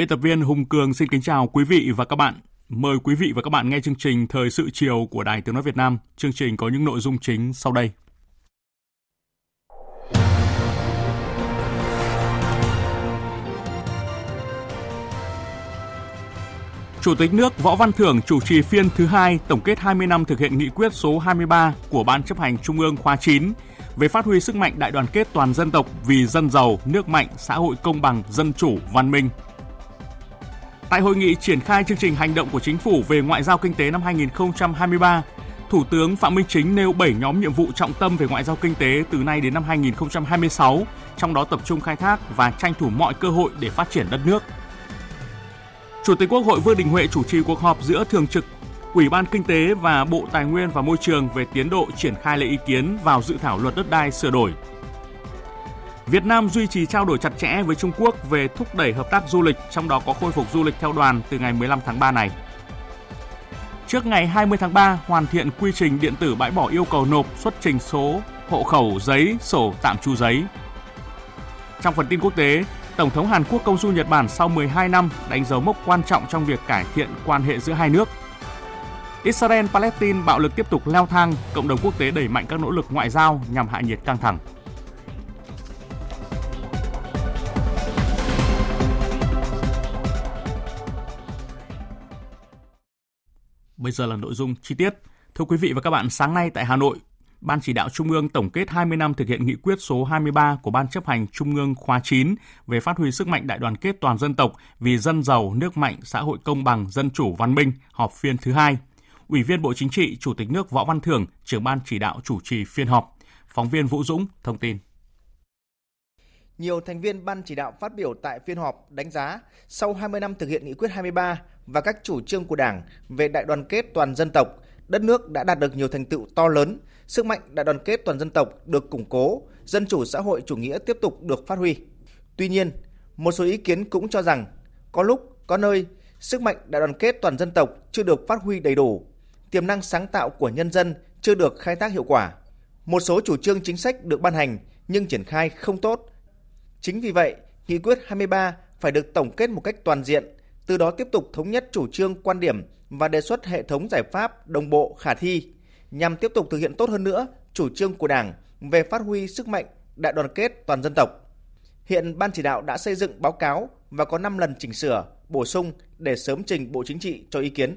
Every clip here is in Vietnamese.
Biên tập viên Hùng Cường xin kính chào quý vị và các bạn. Mời quý vị và các bạn nghe chương trình Thời sự chiều của Đài Tiếng Nói Việt Nam. Chương trình có những nội dung chính sau đây. Chủ tịch nước Võ Văn Thưởng chủ trì phiên thứ hai tổng kết 20 năm thực hiện nghị quyết số 23 của Ban chấp hành Trung ương khóa 9 về phát huy sức mạnh đại đoàn kết toàn dân tộc vì dân giàu, nước mạnh, xã hội công bằng, dân chủ, văn minh. Tại hội nghị triển khai chương trình hành động của chính phủ về ngoại giao kinh tế năm 2023, Thủ tướng Phạm Minh Chính nêu 7 nhóm nhiệm vụ trọng tâm về ngoại giao kinh tế từ nay đến năm 2026, trong đó tập trung khai thác và tranh thủ mọi cơ hội để phát triển đất nước. Chủ tịch Quốc hội Vương Đình Huệ chủ trì cuộc họp giữa Thường trực Ủy ban Kinh tế và Bộ Tài nguyên và Môi trường về tiến độ triển khai lấy ý kiến vào dự thảo luật đất đai sửa đổi. Việt Nam duy trì trao đổi chặt chẽ với Trung Quốc về thúc đẩy hợp tác du lịch, trong đó có khôi phục du lịch theo đoàn từ ngày 15 tháng 3 này. Trước ngày 20 tháng 3, hoàn thiện quy trình điện tử bãi bỏ yêu cầu nộp xuất trình số hộ khẩu giấy, sổ tạm trú giấy. Trong phần tin quốc tế, Tổng thống Hàn Quốc công du Nhật Bản sau 12 năm đánh dấu mốc quan trọng trong việc cải thiện quan hệ giữa hai nước. Israel-Palestine bạo lực tiếp tục leo thang, cộng đồng quốc tế đẩy mạnh các nỗ lực ngoại giao nhằm hạ nhiệt căng thẳng. Bây giờ là nội dung chi tiết. Thưa quý vị và các bạn, sáng nay tại Hà Nội, Ban chỉ đạo Trung ương tổng kết 20 năm thực hiện nghị quyết số 23 của Ban chấp hành Trung ương khóa 9 về phát huy sức mạnh đại đoàn kết toàn dân tộc vì dân giàu, nước mạnh, xã hội công bằng, dân chủ, văn minh, họp phiên thứ hai. Ủy viên Bộ Chính trị, Chủ tịch nước Võ Văn Thưởng, trưởng ban chỉ đạo chủ trì phiên họp. Phóng viên Vũ Dũng thông tin. Nhiều thành viên ban chỉ đạo phát biểu tại phiên họp đánh giá sau 20 năm thực hiện nghị quyết 23 và các chủ trương của Đảng về đại đoàn kết toàn dân tộc, đất nước đã đạt được nhiều thành tựu to lớn, sức mạnh đại đoàn kết toàn dân tộc được củng cố, dân chủ xã hội chủ nghĩa tiếp tục được phát huy. Tuy nhiên, một số ý kiến cũng cho rằng có lúc, có nơi sức mạnh đại đoàn kết toàn dân tộc chưa được phát huy đầy đủ, tiềm năng sáng tạo của nhân dân chưa được khai thác hiệu quả. Một số chủ trương chính sách được ban hành nhưng triển khai không tốt. Chính vì vậy, nghị quyết 23 phải được tổng kết một cách toàn diện, từ đó tiếp tục thống nhất chủ trương, quan điểm và đề xuất hệ thống giải pháp đồng bộ khả thi nhằm tiếp tục thực hiện tốt hơn nữa chủ trương của Đảng về phát huy sức mạnh đại đoàn kết toàn dân tộc. Hiện Ban chỉ đạo đã xây dựng báo cáo và có 5 lần chỉnh sửa, bổ sung để sớm trình Bộ Chính trị cho ý kiến.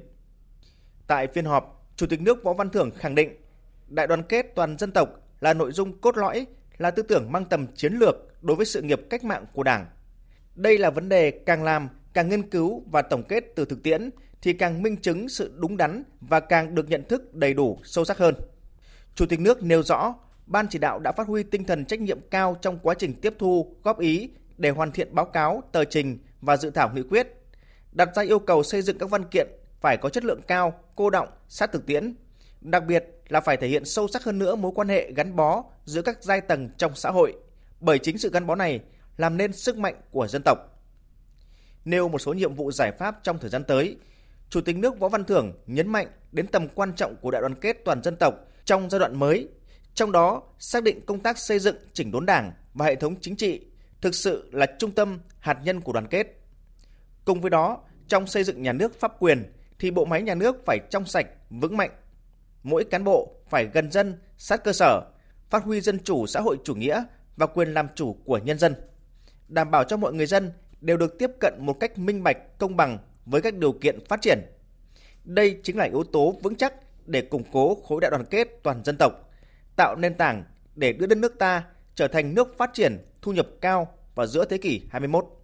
Tại phiên họp, Chủ tịch nước Võ Văn Thưởng khẳng định đại đoàn kết toàn dân tộc là nội dung cốt lõi, là tư tưởng mang tầm chiến lược đối với sự nghiệp cách mạng của Đảng. Đây là vấn đề càng làm, càng nghiên cứu và tổng kết từ thực tiễn thì càng minh chứng sự đúng đắn và càng được nhận thức đầy đủ, sâu sắc hơn. Chủ tịch nước nêu rõ, Ban chỉ đạo đã phát huy tinh thần trách nhiệm cao trong quá trình tiếp thu, góp ý để hoàn thiện báo cáo, tờ trình và dự thảo nghị quyết, đặt ra yêu cầu xây dựng các văn kiện phải có chất lượng cao, cô động, sát thực tiễn. Đặc biệt là phải thể hiện sâu sắc hơn nữa mối quan hệ gắn bó giữa các giai tầng trong xã hội, bởi chính sự gắn bó này làm nên sức mạnh của dân tộc. Nêu một số nhiệm vụ giải pháp trong thời gian tới, Chủ tịch nước Võ Văn Thưởng nhấn mạnh đến tầm quan trọng của đại đoàn kết toàn dân tộc trong giai đoạn mới, trong đó xác định công tác xây dựng chỉnh đốn đảng và hệ thống chính trị thực sự là trung tâm hạt nhân của đoàn kết. Cùng với đó, trong xây dựng nhà nước pháp quyền thì bộ máy nhà nước phải trong sạch, vững mạnh. Mỗi cán bộ phải gần dân, sát cơ sở, phát huy dân chủ xã hội chủ nghĩa và quyền làm chủ của nhân dân, đảm bảo cho mọi người dân đều được tiếp cận một cách minh bạch, công bằng với các điều kiện phát triển. Đây chính là yếu tố vững chắc để củng cố khối đại đoàn kết toàn dân tộc, tạo nền tảng để đưa đất nước ta trở thành nước phát triển, thu nhập cao vào giữa thế kỷ 21.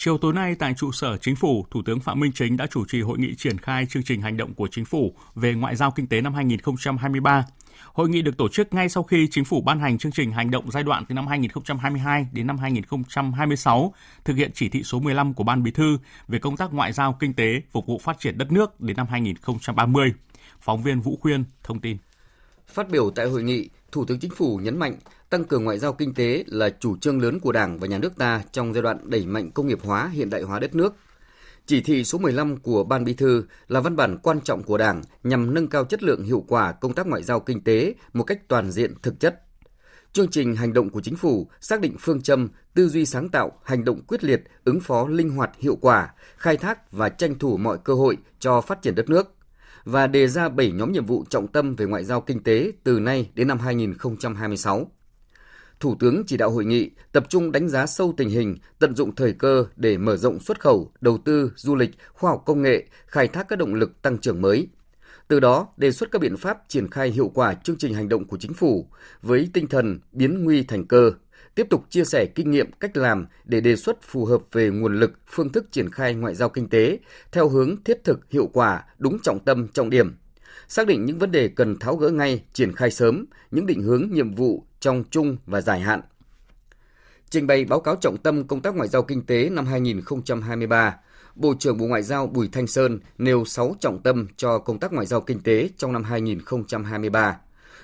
Chiều tối nay tại trụ sở Chính phủ, Thủ tướng Phạm Minh Chính đã chủ trì hội nghị triển khai chương trình hành động của Chính phủ về ngoại giao kinh tế năm 2023. Hội nghị được tổ chức ngay sau khi Chính phủ ban hành chương trình hành động giai đoạn từ năm 2022 đến năm 2026, thực hiện chỉ thị số 15 của Ban Bí thư về công tác ngoại giao kinh tế phục vụ phát triển đất nước đến năm 2030. Phóng viên Vũ Khuyên thông tin. Phát biểu tại hội nghị, Thủ tướng Chính phủ nhấn mạnh tăng cường ngoại giao kinh tế là chủ trương lớn của Đảng và Nhà nước ta trong giai đoạn đẩy mạnh công nghiệp hóa, hiện đại hóa đất nước. Chỉ thị số 15 của Ban Bí thư là văn bản quan trọng của Đảng nhằm nâng cao chất lượng hiệu quả công tác ngoại giao kinh tế một cách toàn diện thực chất. Chương trình hành động của chính phủ xác định phương châm tư duy sáng tạo, hành động quyết liệt, ứng phó linh hoạt hiệu quả, khai thác và tranh thủ mọi cơ hội cho phát triển đất nước và đề ra 7 nhóm nhiệm vụ trọng tâm về ngoại giao kinh tế từ nay đến năm 2026. Thủ tướng chỉ đạo hội nghị tập trung đánh giá sâu tình hình, tận dụng thời cơ để mở rộng xuất khẩu, đầu tư, du lịch, khoa học công nghệ, khai thác các động lực tăng trưởng mới. Từ đó, đề xuất các biện pháp triển khai hiệu quả chương trình hành động của chính phủ với tinh thần biến nguy thành cơ, tiếp tục chia sẻ kinh nghiệm cách làm để đề xuất phù hợp về nguồn lực, phương thức triển khai ngoại giao kinh tế theo hướng thiết thực, hiệu quả, đúng trọng tâm, trọng điểm. Xác định những vấn đề cần tháo gỡ ngay, triển khai sớm, những định hướng nhiệm vụ trong chung và dài hạn. Trình bày báo cáo trọng tâm công tác ngoại giao kinh tế năm 2023, Bộ trưởng Bộ Ngoại giao Bùi Thanh Sơn nêu 6 trọng tâm cho công tác ngoại giao kinh tế trong năm 2023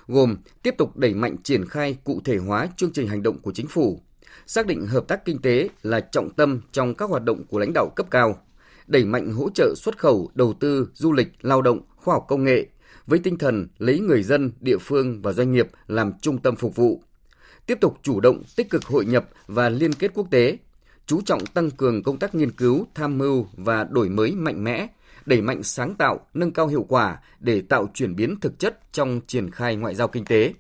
gồm tiếp tục đẩy mạnh triển khai cụ thể hóa chương trình hành động của chính phủ, xác định hợp tác kinh tế là trọng tâm trong các hoạt động của lãnh đạo cấp cao, đẩy mạnh hỗ trợ xuất khẩu, đầu tư, du lịch, lao động, khoa học công nghệ với tinh thần lấy người dân, địa phương và doanh nghiệp làm trung tâm phục vụ. Tiếp tục chủ động tích cực hội nhập và liên kết quốc tế, chú trọng tăng cường công tác nghiên cứu, tham mưu và đổi mới mạnh mẽ đẩy mạnh sáng tạo, nâng cao hiệu quả để tạo chuyển biến thực chất trong triển khai ngoại giao kinh tế.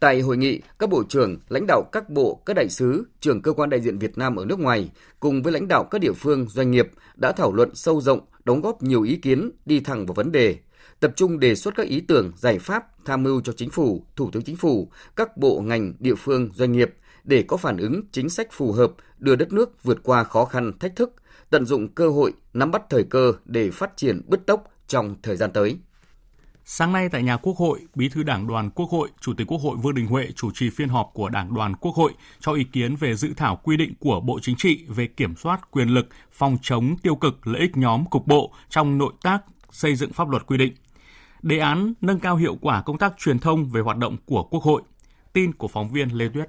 Tại hội nghị, các bộ trưởng, lãnh đạo các bộ, các đại sứ, trưởng cơ quan đại diện Việt Nam ở nước ngoài cùng với lãnh đạo các địa phương, doanh nghiệp đã thảo luận sâu rộng, đóng góp nhiều ý kiến đi thẳng vào vấn đề, tập trung đề xuất các ý tưởng, giải pháp tham mưu cho chính phủ, thủ tướng chính phủ, các bộ ngành, địa phương, doanh nghiệp để có phản ứng chính sách phù hợp đưa đất nước vượt qua khó khăn, thách thức, tận dụng cơ hội, nắm bắt thời cơ để phát triển bứt tốc trong thời gian tới. Sáng nay tại nhà Quốc hội, Bí thư Đảng đoàn Quốc hội, Chủ tịch Quốc hội Vương Đình Huệ chủ trì phiên họp của Đảng đoàn Quốc hội cho ý kiến về dự thảo quy định của Bộ Chính trị về kiểm soát quyền lực phòng chống tiêu cực lợi ích nhóm cục bộ trong nội tác xây dựng pháp luật quy định. Đề án nâng cao hiệu quả công tác truyền thông về hoạt động của Quốc hội. Tin của phóng viên Lê Tuyết.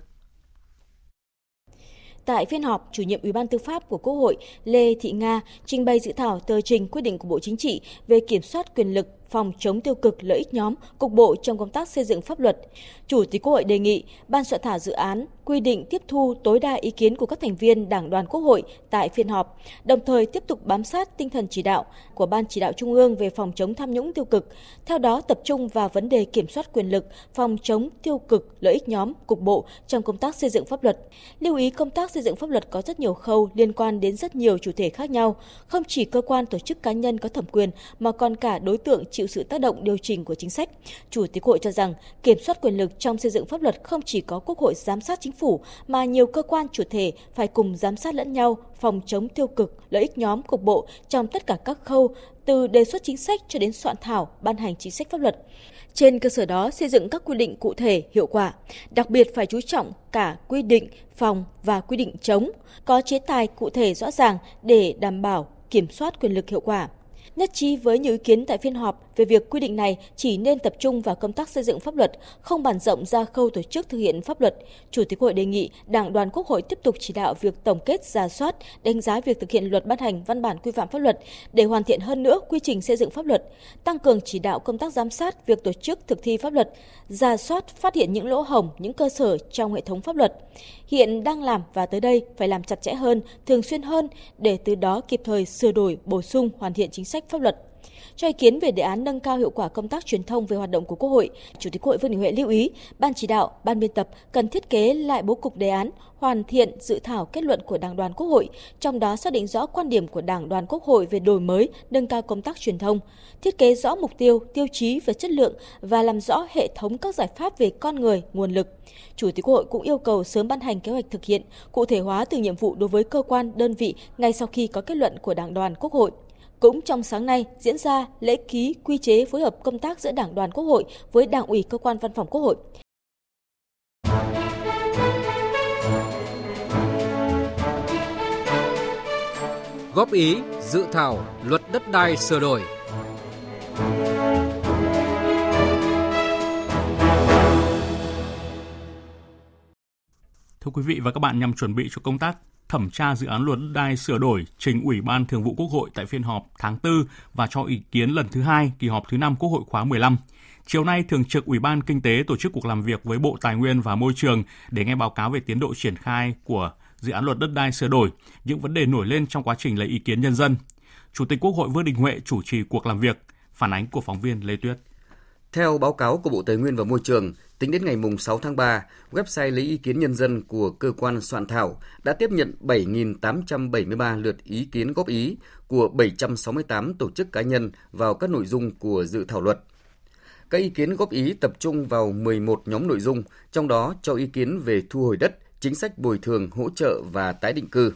Tại phiên họp, chủ nhiệm Ủy ban Tư pháp của Quốc hội Lê Thị Nga trình bày dự thảo tờ trình quyết định của Bộ Chính trị về kiểm soát quyền lực phòng chống tiêu cực lợi ích nhóm cục bộ trong công tác xây dựng pháp luật. Chủ tịch Quốc hội đề nghị ban soạn thảo dự án quy định tiếp thu tối đa ý kiến của các thành viên Đảng đoàn Quốc hội tại phiên họp, đồng thời tiếp tục bám sát tinh thần chỉ đạo của Ban chỉ đạo Trung ương về phòng chống tham nhũng tiêu cực, theo đó tập trung vào vấn đề kiểm soát quyền lực, phòng chống tiêu cực lợi ích nhóm cục bộ trong công tác xây dựng pháp luật. Lưu ý công tác xây dựng pháp luật có rất nhiều khâu liên quan đến rất nhiều chủ thể khác nhau, không chỉ cơ quan tổ chức cá nhân có thẩm quyền mà còn cả đối tượng chịu sự tác động điều chỉnh của chính sách. Chủ tịch Hội cho rằng kiểm soát quyền lực trong xây dựng pháp luật không chỉ có Quốc hội giám sát chính phủ mà nhiều cơ quan chủ thể phải cùng giám sát lẫn nhau phòng chống tiêu cực, lợi ích nhóm cục bộ trong tất cả các khâu từ đề xuất chính sách cho đến soạn thảo, ban hành chính sách pháp luật. Trên cơ sở đó xây dựng các quy định cụ thể, hiệu quả, đặc biệt phải chú trọng cả quy định phòng và quy định chống, có chế tài cụ thể rõ ràng để đảm bảo kiểm soát quyền lực hiệu quả. Nhất trí với nhiều ý kiến tại phiên họp về việc quy định này chỉ nên tập trung vào công tác xây dựng pháp luật, không bàn rộng ra khâu tổ chức thực hiện pháp luật. Chủ tịch Hội đề nghị Đảng đoàn Quốc hội tiếp tục chỉ đạo việc tổng kết, giả soát, đánh giá việc thực hiện luật ban hành văn bản quy phạm pháp luật để hoàn thiện hơn nữa quy trình xây dựng pháp luật, tăng cường chỉ đạo công tác giám sát việc tổ chức thực thi pháp luật, giả soát phát hiện những lỗ hổng, những cơ sở trong hệ thống pháp luật. Hiện đang làm và tới đây phải làm chặt chẽ hơn, thường xuyên hơn để từ đó kịp thời sửa đổi, bổ sung, hoàn thiện chính sách pháp luật cho ý kiến về đề án nâng cao hiệu quả công tác truyền thông về hoạt động của Quốc hội, Chủ tịch Quốc hội Vương Đình Huệ lưu ý, Ban chỉ đạo, Ban biên tập cần thiết kế lại bố cục đề án, hoàn thiện dự thảo kết luận của Đảng đoàn Quốc hội, trong đó xác định rõ quan điểm của Đảng đoàn Quốc hội về đổi mới, nâng cao công tác truyền thông, thiết kế rõ mục tiêu, tiêu chí về chất lượng và làm rõ hệ thống các giải pháp về con người, nguồn lực. Chủ tịch Quốc hội cũng yêu cầu sớm ban hành kế hoạch thực hiện, cụ thể hóa từ nhiệm vụ đối với cơ quan, đơn vị ngay sau khi có kết luận của Đảng đoàn Quốc hội. Cũng trong sáng nay diễn ra lễ ký quy chế phối hợp công tác giữa Đảng đoàn Quốc hội với Đảng ủy cơ quan Văn phòng Quốc hội. Góp ý dự thảo luật đất đai sửa đổi. Thưa quý vị và các bạn, nhằm chuẩn bị cho công tác thẩm tra dự án luật đất đai sửa đổi trình Ủy ban Thường vụ Quốc hội tại phiên họp tháng 4 và cho ý kiến lần thứ hai kỳ họp thứ năm Quốc hội khóa 15. Chiều nay, Thường trực Ủy ban Kinh tế tổ chức cuộc làm việc với Bộ Tài nguyên và Môi trường để nghe báo cáo về tiến độ triển khai của dự án luật đất đai sửa đổi, những vấn đề nổi lên trong quá trình lấy ý kiến nhân dân. Chủ tịch Quốc hội Vương Đình Huệ chủ trì cuộc làm việc, phản ánh của phóng viên Lê Tuyết. Theo báo cáo của Bộ Tài nguyên và Môi trường, tính đến ngày 6 tháng 3, website lấy ý kiến nhân dân của cơ quan soạn thảo đã tiếp nhận 7.873 lượt ý kiến góp ý của 768 tổ chức cá nhân vào các nội dung của dự thảo luật. Các ý kiến góp ý tập trung vào 11 nhóm nội dung, trong đó cho ý kiến về thu hồi đất, chính sách bồi thường, hỗ trợ và tái định cư.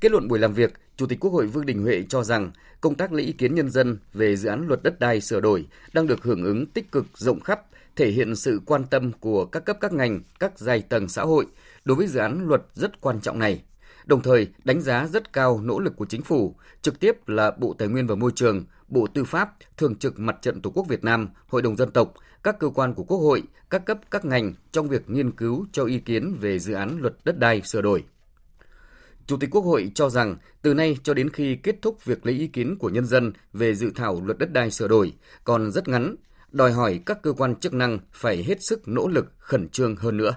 Kết luận buổi làm việc, Chủ tịch Quốc hội Vương Đình Huệ cho rằng công tác lấy ý kiến nhân dân về dự án luật đất đai sửa đổi đang được hưởng ứng tích cực rộng khắp, thể hiện sự quan tâm của các cấp các ngành, các giai tầng xã hội đối với dự án luật rất quan trọng này. Đồng thời đánh giá rất cao nỗ lực của chính phủ, trực tiếp là Bộ Tài nguyên và Môi trường, Bộ Tư pháp, Thường trực Mặt trận Tổ quốc Việt Nam, Hội đồng dân tộc, các cơ quan của Quốc hội, các cấp các ngành trong việc nghiên cứu cho ý kiến về dự án luật đất đai sửa đổi. Chủ tịch Quốc hội cho rằng từ nay cho đến khi kết thúc việc lấy ý kiến của nhân dân về dự thảo luật đất đai sửa đổi còn rất ngắn, đòi hỏi các cơ quan chức năng phải hết sức nỗ lực khẩn trương hơn nữa.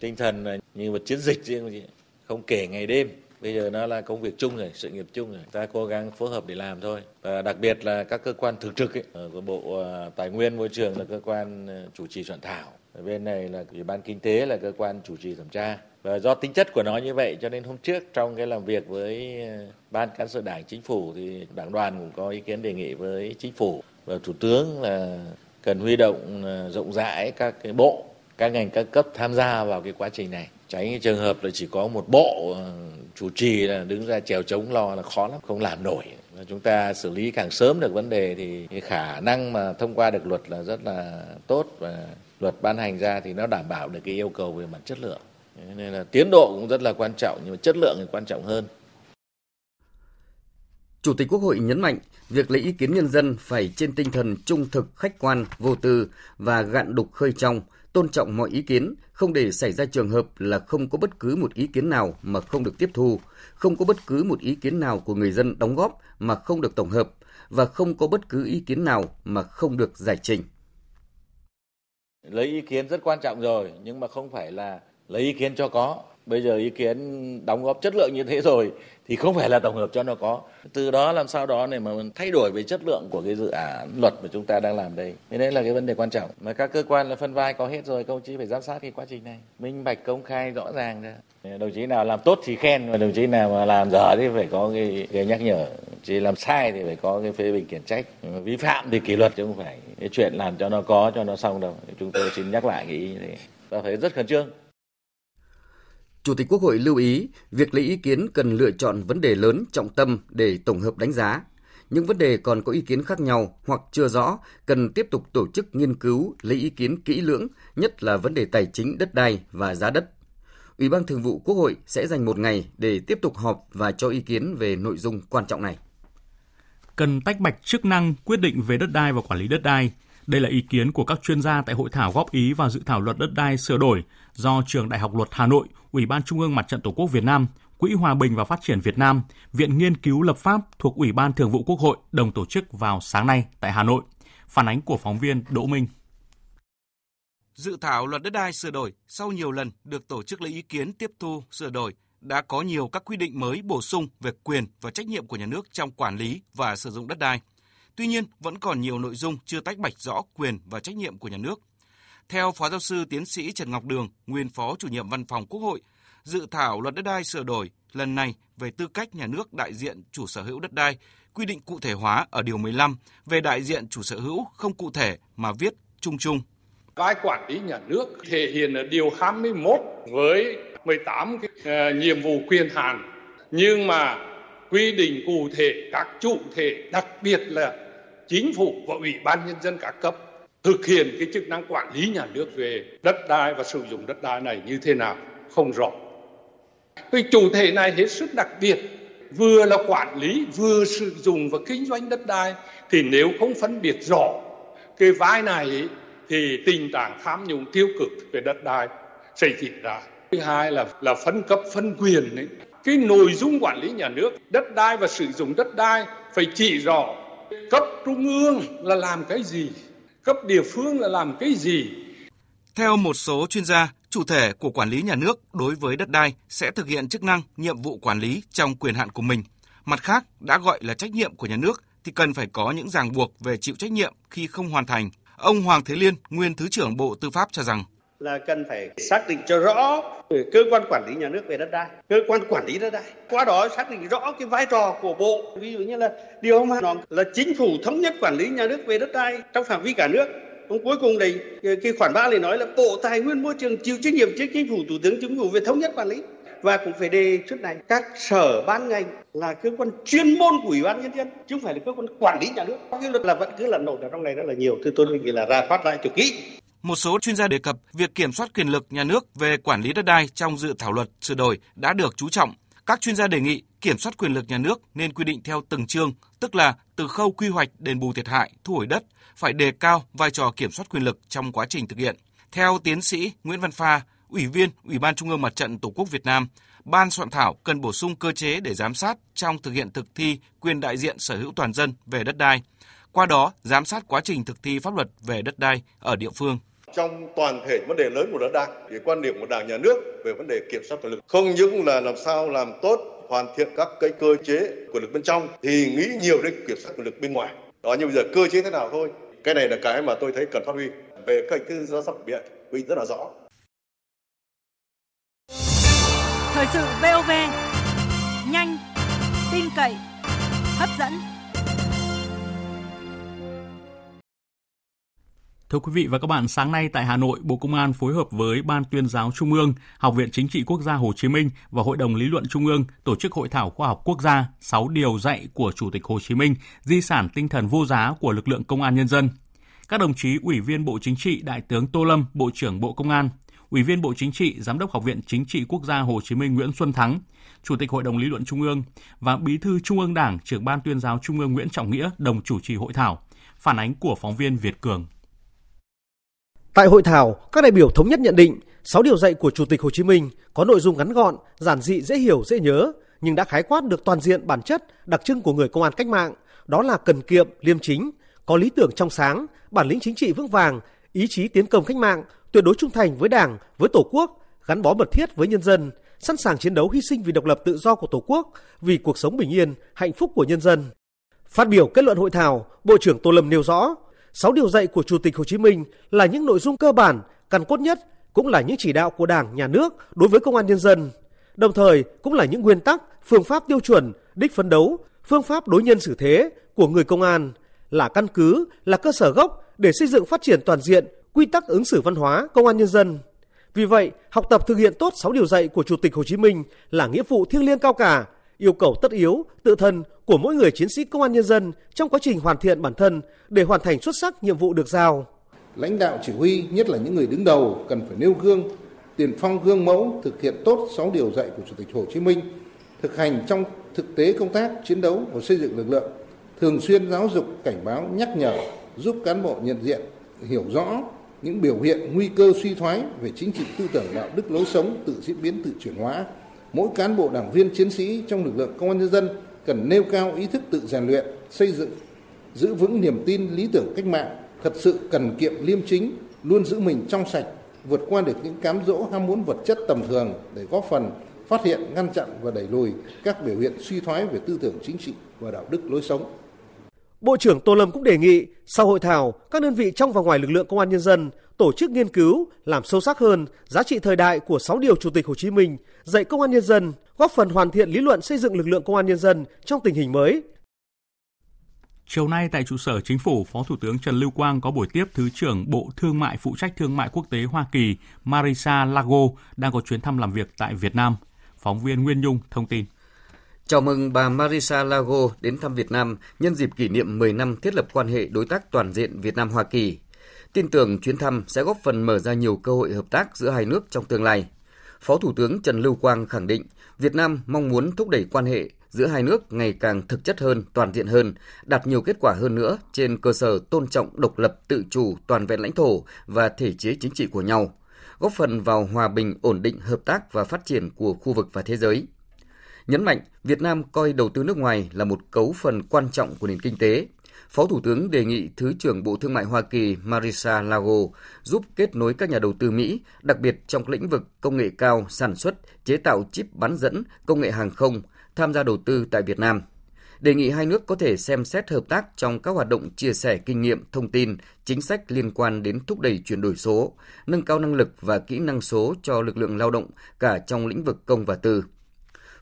Tinh thần như một chiến dịch không kể ngày đêm, bây giờ nó là công việc chung rồi, sự nghiệp chung rồi, ta cố gắng phối hợp để làm thôi. Và đặc biệt là các cơ quan thường trực ấy, ờ, của Bộ ờ, Tài nguyên Môi trường là cơ quan ờ, chủ trì soạn thảo, bên này là Ủy ban Kinh tế là cơ quan chủ trì thẩm tra. Và do tính chất của nó như vậy, cho nên hôm trước trong cái làm việc với ờ, ban cán sự đảng chính phủ thì đảng đoàn cũng có ý kiến đề nghị với chính phủ. Và thủ tướng là cần huy động ờ, rộng rãi các cái bộ, các ngành các cấp tham gia vào cái quá trình này. Tránh cái trường hợp là chỉ có một bộ ờ, chủ trì là đứng ra chèo chống lo là khó lắm, không làm nổi. Và chúng ta xử lý càng sớm được vấn đề thì khả năng mà thông qua được luật là rất là tốt và luật ban hành ra thì nó đảm bảo được cái yêu cầu về mặt chất lượng nên là tiến độ cũng rất là quan trọng nhưng mà chất lượng thì quan trọng hơn. Chủ tịch Quốc hội nhấn mạnh việc lấy ý kiến nhân dân phải trên tinh thần trung thực, khách quan, vô tư và gạn đục khơi trong, tôn trọng mọi ý kiến, không để xảy ra trường hợp là không có bất cứ một ý kiến nào mà không được tiếp thu, không có bất cứ một ý kiến nào của người dân đóng góp mà không được tổng hợp và không có bất cứ ý kiến nào mà không được giải trình. Lấy ý kiến rất quan trọng rồi, nhưng mà không phải là lấy ý kiến cho có bây giờ ý kiến đóng góp chất lượng như thế rồi thì không phải là tổng hợp cho nó có. Từ đó làm sao đó để mà thay đổi về chất lượng của cái dự án luật mà chúng ta đang làm đây. Thế đấy là cái vấn đề quan trọng. Mà các cơ quan là phân vai có hết rồi công chí phải giám sát cái quá trình này. Minh bạch công khai rõ ràng ra. Đồng chí nào làm tốt thì khen và đồng chí nào mà làm dở thì phải có cái, cái nhắc nhở. Chỉ làm sai thì phải có cái phê bình khiển trách. Vi phạm thì kỷ luật chứ không phải cái chuyện làm cho nó có cho nó xong đâu. Chúng tôi xin nhắc lại cái ý như thế và phải rất khẩn trương. Chủ tịch Quốc hội lưu ý, việc lấy ý kiến cần lựa chọn vấn đề lớn trọng tâm để tổng hợp đánh giá. Những vấn đề còn có ý kiến khác nhau hoặc chưa rõ cần tiếp tục tổ chức nghiên cứu, lấy ý kiến kỹ lưỡng, nhất là vấn đề tài chính đất đai và giá đất. Ủy ban Thường vụ Quốc hội sẽ dành một ngày để tiếp tục họp và cho ý kiến về nội dung quan trọng này. Cần tách bạch chức năng quyết định về đất đai và quản lý đất đai. Đây là ý kiến của các chuyên gia tại hội thảo góp ý vào dự thảo luật đất đai sửa đổi do Trường Đại học Luật Hà Nội, Ủy ban Trung ương Mặt trận Tổ quốc Việt Nam, Quỹ Hòa bình và Phát triển Việt Nam, Viện Nghiên cứu Lập pháp thuộc Ủy ban Thường vụ Quốc hội đồng tổ chức vào sáng nay tại Hà Nội. Phản ánh của phóng viên Đỗ Minh. Dự thảo luật đất đai sửa đổi sau nhiều lần được tổ chức lấy ý kiến tiếp thu, sửa đổi đã có nhiều các quy định mới bổ sung về quyền và trách nhiệm của nhà nước trong quản lý và sử dụng đất đai. Tuy nhiên, vẫn còn nhiều nội dung chưa tách bạch rõ quyền và trách nhiệm của nhà nước. Theo Phó Giáo sư Tiến sĩ Trần Ngọc Đường, nguyên Phó Chủ nhiệm Văn phòng Quốc hội, dự thảo luật đất đai sửa đổi lần này về tư cách nhà nước đại diện chủ sở hữu đất đai quy định cụ thể hóa ở điều 15 về đại diện chủ sở hữu không cụ thể mà viết chung chung. Vai quản lý nhà nước thể hiện ở điều 21 với 18 cái, uh, nhiệm vụ quyền hạn nhưng mà quy định cụ thể các chủ thể đặc biệt là chính phủ và ủy ban nhân dân các cấp thực hiện cái chức năng quản lý nhà nước về đất đai và sử dụng đất đai này như thế nào, không rõ. Cái chủ thể này hết sức đặc biệt, vừa là quản lý, vừa sử dụng và kinh doanh đất đai, thì nếu không phân biệt rõ cái vai này thì tình trạng tham nhũng tiêu cực về đất đai xảy diễn ra thứ hai là là phân cấp, phân quyền ấy. cái nội dung quản lý nhà nước, đất đai và sử dụng đất đai phải chỉ rõ cấp trung ương là làm cái gì cấp địa phương là làm cái gì theo một số chuyên gia, chủ thể của quản lý nhà nước đối với đất đai sẽ thực hiện chức năng, nhiệm vụ quản lý trong quyền hạn của mình. Mặt khác, đã gọi là trách nhiệm của nhà nước thì cần phải có những ràng buộc về chịu trách nhiệm khi không hoàn thành. Ông Hoàng Thế Liên, nguyên Thứ trưởng Bộ Tư pháp cho rằng là cần phải xác định cho rõ cơ quan quản lý nhà nước về đất đai, cơ quan quản lý đất đai. Qua đó xác định rõ cái vai trò của bộ. Ví dụ như là điều mà nó là chính phủ thống nhất quản lý nhà nước về đất đai trong phạm vi cả nước. Ông cuối cùng này cái khoản 3 này nói là Bộ Tài nguyên Môi trường chịu trách nhiệm trước chính phủ Thủ tướng Chính phủ về thống nhất quản lý. Và cũng phải đề xuất này các sở ban ngành là cơ quan chuyên môn của ủy ban nhân dân chứ không phải là cơ quan quản lý nhà nước. Cái luật là vẫn cứ là lộn ở trong này rất là nhiều. Thì tôi nghĩ là ra phát lại cho kỹ một số chuyên gia đề cập việc kiểm soát quyền lực nhà nước về quản lý đất đai trong dự thảo luật sửa đổi đã được chú trọng. Các chuyên gia đề nghị kiểm soát quyền lực nhà nước nên quy định theo từng chương, tức là từ khâu quy hoạch đền bù thiệt hại, thu hồi đất, phải đề cao vai trò kiểm soát quyền lực trong quá trình thực hiện. Theo tiến sĩ Nguyễn Văn Pha, Ủy viên Ủy ban Trung ương Mặt trận Tổ quốc Việt Nam, Ban soạn thảo cần bổ sung cơ chế để giám sát trong thực hiện thực thi quyền đại diện sở hữu toàn dân về đất đai, qua đó giám sát quá trình thực thi pháp luật về đất đai ở địa phương trong toàn thể vấn đề lớn của đất đai, thì quan điểm của đảng, nhà nước về vấn đề kiểm soát quyền lực không những là làm sao làm tốt, hoàn thiện các cái cơ chế quyền lực bên trong, thì nghĩ nhiều đến kiểm soát quyền lực bên ngoài. Đó, nhưng bây giờ cơ chế thế nào thôi? Cái này là cái mà tôi thấy cần phát huy. Về cái thứ do sắp biện quy rất là rõ. Thời sự VOV nhanh, tin cậy, hấp dẫn. Thưa quý vị và các bạn, sáng nay tại Hà Nội, Bộ Công an phối hợp với Ban tuyên giáo Trung ương, Học viện Chính trị Quốc gia Hồ Chí Minh và Hội đồng Lý luận Trung ương tổ chức hội thảo khoa học quốc gia 6 điều dạy của Chủ tịch Hồ Chí Minh, di sản tinh thần vô giá của lực lượng công an nhân dân. Các đồng chí Ủy viên Bộ Chính trị Đại tướng Tô Lâm, Bộ trưởng Bộ Công an, Ủy viên Bộ Chính trị, Giám đốc Học viện Chính trị Quốc gia Hồ Chí Minh Nguyễn Xuân Thắng, Chủ tịch Hội đồng Lý luận Trung ương và Bí thư Trung ương Đảng, trưởng Ban tuyên giáo Trung ương Nguyễn Trọng Nghĩa đồng chủ trì hội thảo. Phản ánh của phóng viên Việt Cường. Tại hội thảo, các đại biểu thống nhất nhận định 6 điều dạy của Chủ tịch Hồ Chí Minh có nội dung ngắn gọn, giản dị dễ hiểu dễ nhớ, nhưng đã khái quát được toàn diện bản chất đặc trưng của người công an cách mạng, đó là cần kiệm, liêm chính, có lý tưởng trong sáng, bản lĩnh chính trị vững vàng, ý chí tiến công cách mạng, tuyệt đối trung thành với Đảng, với Tổ quốc, gắn bó mật thiết với nhân dân, sẵn sàng chiến đấu hy sinh vì độc lập tự do của Tổ quốc, vì cuộc sống bình yên, hạnh phúc của nhân dân. Phát biểu kết luận hội thảo, Bộ trưởng Tô Lâm nêu rõ, 6 điều dạy của Chủ tịch Hồ Chí Minh là những nội dung cơ bản, căn cốt nhất, cũng là những chỉ đạo của Đảng, Nhà nước đối với công an nhân dân. Đồng thời cũng là những nguyên tắc, phương pháp tiêu chuẩn, đích phấn đấu, phương pháp đối nhân xử thế của người công an, là căn cứ, là cơ sở gốc để xây dựng phát triển toàn diện quy tắc ứng xử văn hóa công an nhân dân. Vì vậy, học tập thực hiện tốt 6 điều dạy của Chủ tịch Hồ Chí Minh là nghĩa vụ thiêng liêng cao cả, yêu cầu tất yếu, tự thân của mỗi người chiến sĩ công an nhân dân trong quá trình hoàn thiện bản thân để hoàn thành xuất sắc nhiệm vụ được giao. Lãnh đạo chỉ huy, nhất là những người đứng đầu cần phải nêu gương, tiền phong gương mẫu thực hiện tốt 6 điều dạy của Chủ tịch Hồ Chí Minh, thực hành trong thực tế công tác, chiến đấu và xây dựng lực lượng, thường xuyên giáo dục, cảnh báo, nhắc nhở, giúp cán bộ nhận diện, hiểu rõ những biểu hiện nguy cơ suy thoái về chính trị tư tưởng đạo đức lối sống tự diễn biến tự chuyển hóa mỗi cán bộ đảng viên chiến sĩ trong lực lượng công an nhân dân cần nêu cao ý thức tự rèn luyện, xây dựng, giữ vững niềm tin lý tưởng cách mạng, thật sự cần kiệm liêm chính, luôn giữ mình trong sạch, vượt qua được những cám dỗ ham muốn vật chất tầm thường để góp phần phát hiện, ngăn chặn và đẩy lùi các biểu hiện suy thoái về tư tưởng chính trị và đạo đức lối sống. Bộ trưởng Tô Lâm cũng đề nghị sau hội thảo, các đơn vị trong và ngoài lực lượng công an nhân dân tổ chức nghiên cứu, làm sâu sắc hơn giá trị thời đại của 6 điều Chủ tịch Hồ Chí Minh dạy công an nhân dân, góp phần hoàn thiện lý luận xây dựng lực lượng công an nhân dân trong tình hình mới. Chiều nay tại trụ sở Chính phủ, Phó Thủ tướng Trần Lưu Quang có buổi tiếp Thứ trưởng Bộ Thương mại phụ trách thương mại quốc tế Hoa Kỳ Marisa Lago đang có chuyến thăm làm việc tại Việt Nam. Phóng viên Nguyên Nhung thông tin. Chào mừng bà Marisa Lago đến thăm Việt Nam nhân dịp kỷ niệm 10 năm thiết lập quan hệ đối tác toàn diện Việt Nam Hoa Kỳ. Tin tưởng chuyến thăm sẽ góp phần mở ra nhiều cơ hội hợp tác giữa hai nước trong tương lai. Phó Thủ tướng Trần Lưu Quang khẳng định Việt Nam mong muốn thúc đẩy quan hệ giữa hai nước ngày càng thực chất hơn, toàn diện hơn, đạt nhiều kết quả hơn nữa trên cơ sở tôn trọng độc lập, tự chủ, toàn vẹn lãnh thổ và thể chế chính trị của nhau, góp phần vào hòa bình, ổn định, hợp tác và phát triển của khu vực và thế giới. Nhấn mạnh, Việt Nam coi đầu tư nước ngoài là một cấu phần quan trọng của nền kinh tế. Phó Thủ tướng đề nghị Thứ trưởng Bộ Thương mại Hoa Kỳ Marisa Lago giúp kết nối các nhà đầu tư Mỹ, đặc biệt trong lĩnh vực công nghệ cao, sản xuất, chế tạo chip bán dẫn, công nghệ hàng không, tham gia đầu tư tại Việt Nam. Đề nghị hai nước có thể xem xét hợp tác trong các hoạt động chia sẻ kinh nghiệm, thông tin, chính sách liên quan đến thúc đẩy chuyển đổi số, nâng cao năng lực và kỹ năng số cho lực lượng lao động cả trong lĩnh vực công và tư.